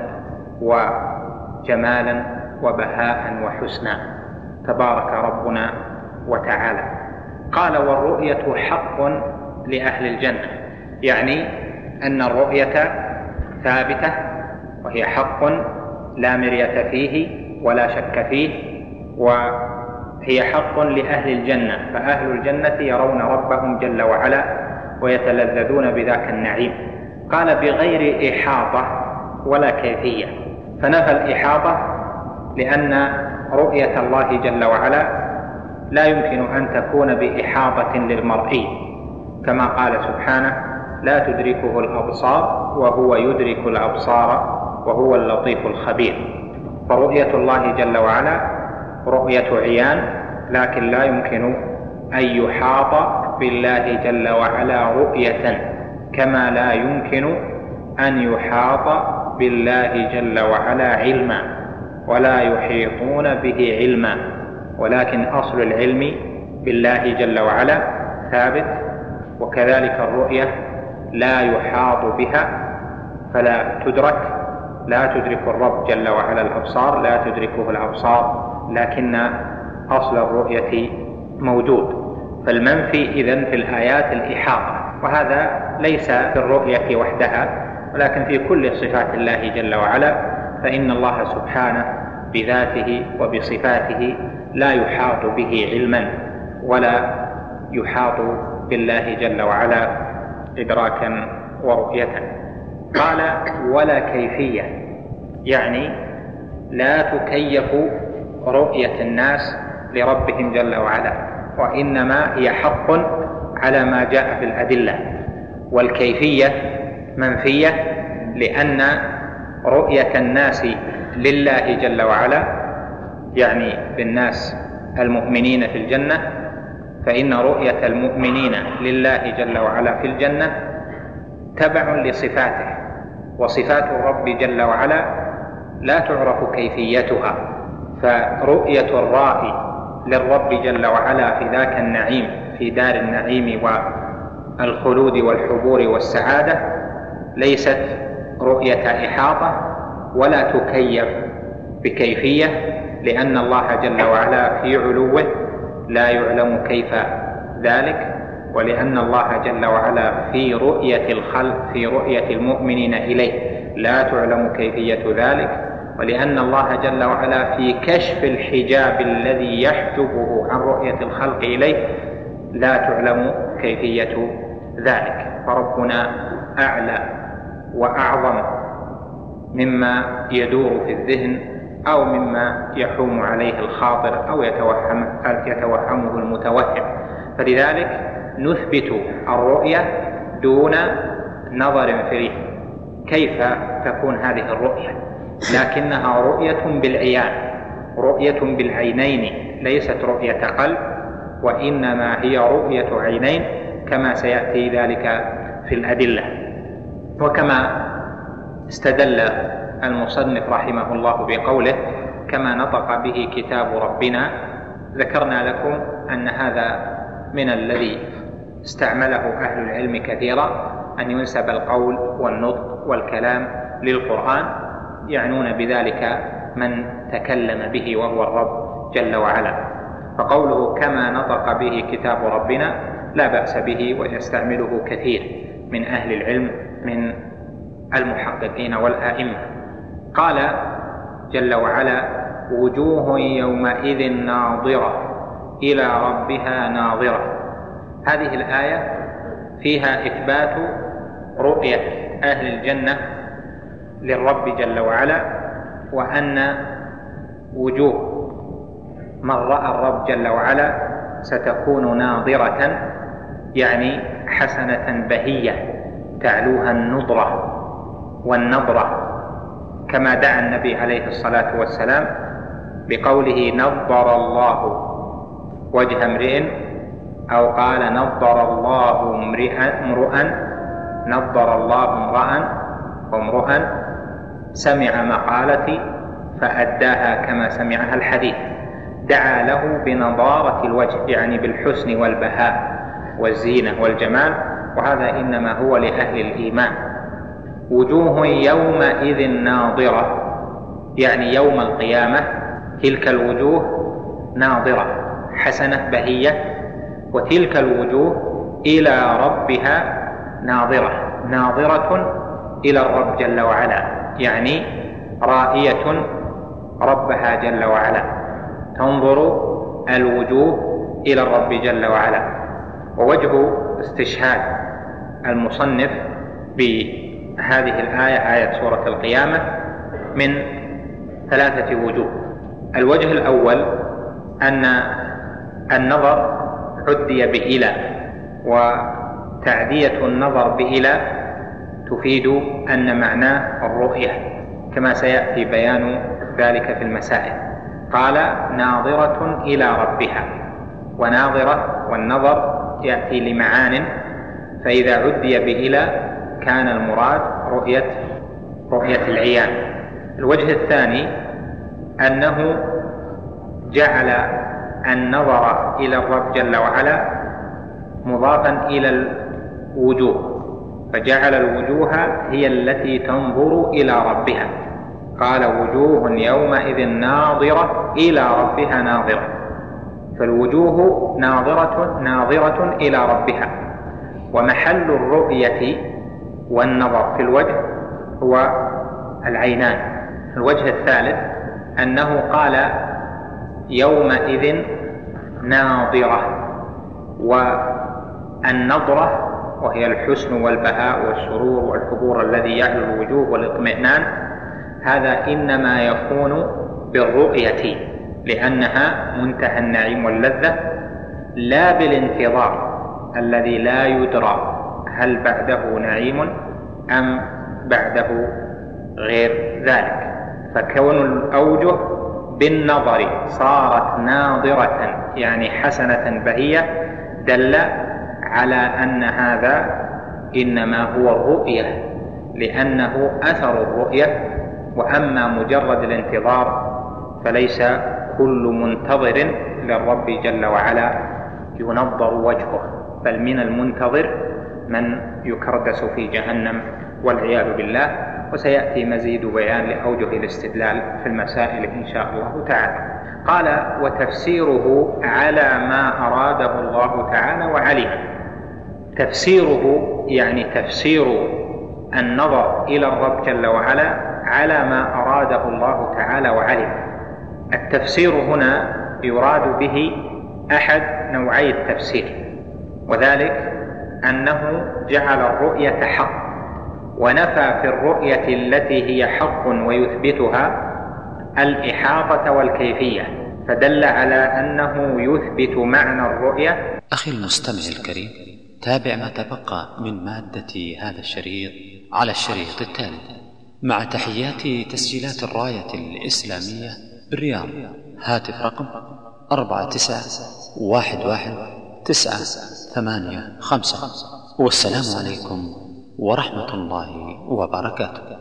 وجمالا وبهاء وحسنا. تبارك ربنا وتعالى. قال والرؤية حق لأهل الجنة. يعني أن الرؤية ثابتة وهي حق لا مرية فيه ولا شك فيه وهي حق لأهل الجنة. فأهل الجنة يرون ربهم جل وعلا ويتلذذون بذاك النعيم. قال بغير إحاطة ولا كيفية. فنفى الإحاطة لأن رؤية الله جل وعلا لا يمكن أن تكون بإحاطة للمرئي كما قال سبحانه لا تدركه الأبصار وهو يدرك الأبصار وهو اللطيف الخبير. فرؤية الله جل وعلا رؤية عيان لكن لا يمكن أن يحاط بالله جل وعلا رؤية كما لا يمكن أن يحاط بالله جل وعلا علما. ولا يحيطون به علما ولكن أصل العلم بالله جل وعلا ثابت وكذلك الرؤية لا يحاط بها فلا تدرك لا تدرك الرب جل وعلا الأبصار لا تدركه الأبصار لكن أصل الرؤية موجود. فالمنفي إذن في الآيات الإحاطة وهذا ليس في الرؤية وحدها ولكن في كل صفات الله جل وعلا فإن الله سبحانه بذاته وبصفاته لا يحاط به علما ولا يحاط بالله جل وعلا إدراكا ورؤية. قال ولا كيفية يعني لا تكيف رؤية الناس لربهم جل وعلا وإنما هي حق على ما جاء في الأدلة. والكيفية منفية لأن رؤية الناس لله جل وعلا يعني بالناس المؤمنين في الجنة فإن رؤية المؤمنين لله جل وعلا في الجنة تبع لصفاته وصفات الرب جل وعلا لا تعرف كيفيتها فرؤية الرائي للرب جل وعلا في ذاك النعيم في دار النعيم والخلود والحبور والسعادة ليست رؤية إحاطة ولا تكيف بكيفية لأن الله جل وعلا في علوه لا يعلم كيف ذلك ولأن الله جل وعلا في رؤية الخلق في رؤية المؤمنين إليه لا تعلم كيفية ذلك ولأن الله جل وعلا في كشف الحجاب الذي يحجبه عن رؤية الخلق إليه لا تعلم كيفية ذلك. فربنا أعلى. وأعظم مما يدور في الذهن أو مما يحوم عليه الخاطر أو يتوهم يتوهمه المتوهم. فلذلك نثبت الرؤية دون نظر فيه كيف تكون هذه الرؤية؟ لكنها رؤية بالعيان رؤية بالعينين ليست رؤية قلب وإنما هي رؤية عينين كما سيأتي ذلك في الأدلة. وكما استدل المصنف رحمه الله بقوله كما نطق به كتاب ربنا ذكرنا لكم أن هذا من الذي استعمله أهل العلم كثيرا أن ينسب القول والنطق والكلام للقرآن يعنون بذلك من تكلم به وهو الرب جل وعلا. فقوله كما نطق به كتاب ربنا لا بأس به ويستعمله كثير من أهل العلم من المحققين والأئمة. قال جل وعلا وجوه يومئذ ناظرة إلى ربها ناظرة. هذه الآية فيها إثبات رؤية أهل الجنة للرب جل وعلا وأن وجوه من رأى الرب جل وعلا ستكون ناظرة يعني حسنة بهية. تعلوها النضرة والنظرة كما دعا النبي عليه الصلاة والسلام بقوله نظر الله وجه امرئ أو قال نظر الله امرئا نظر الله امرأ وامرؤا سمع مقالتي فأداها كما سمعها الحديث. دعا له بنضارة الوجه يعني بالحسن والبهاء والزينة والجمال وهذا إنما هو لأهل الإيمان. وجوه يومئذ ناظرة يعني يوم القيامة تلك الوجوه ناظرة حسنة بهية وتلك الوجوه إلى ربها ناظرة ناظرة إلى الرب جل وعلا يعني رائية ربها جل وعلا. تنظر الوجوه إلى الرب جل وعلا ووجه استشهاد. المصنف بهذه الآية آية سورة القيامة من ثلاثة وجوه. الوجه الأول أن النظر عدي بإلى وتعدية النظر بإلى تفيد أن معناه الرؤية كما سيأتي بيان ذلك في المسائل. قال ناظرة إلى ربها وناظرة والنظر يأتي لمعان فإذا عدي بإلى كان المراد رؤية رؤية العيان. الوجه الثاني أنه جعل النظر إلى الرب جل وعلا مضافا إلى الوجوه فجعل الوجوه هي التي تنظر إلى ربها. قال وجوه يومئذ ناظرة إلى ربها ناظرة. فالوجوه ناظره ناظرة إلى ربها. ومحل الرؤية والنظر في الوجه هو العينان. الوجه الثالث أنه قال يومئذ ناظرة والنظرة وهي الحسن والبهاء والسرور والحبور الذي يعلو الوجوه والاطمئنان هذا إنما يكون بالرؤية لأنها منتهى النعيم واللذة لا بالانتظار. الذي لا يدرى هل بعده نعيم أم بعده غير ذلك. فكون الأوجه بالنظر صارت ناظرة يعني حسنة بهية دل على أن هذا إنما هو الرؤية لأنه أثر الرؤية وأما مجرد الانتظار فليس كل منتظر للرب جل وعلا ينظر وجهه. بل من المنتظر من يكردس في جهنم والعياذ بالله وسيأتي مزيد بيان لأوجه الاستدلال في المسائل إن شاء الله تعالى. قال وتفسيره على ما أراده الله تعالى وعلمه تفسيره يعني تفسير النظر إلى الرب جل وعلا على ما أراده الله تعالى وعلم التفسير هنا يراد به أحد نوعي التفسير. وذلك أنه جعل الرؤية حق ونفى في الرؤية التي هي حق ويثبتها الإحاطة والكيفية فدل على أنه يثبت معنى الرؤية. أخي المستمع الكريم تابع ما تبقى من مادة هذا الشريط على الشريط التالي. مع تحيات تسجيلات الراية الإسلامية بالرياض هاتف رقم أربعة تسعة واحد واحد تسعة ثمانية خمسة. والسلام عليكم ورحمة الله وبركاته.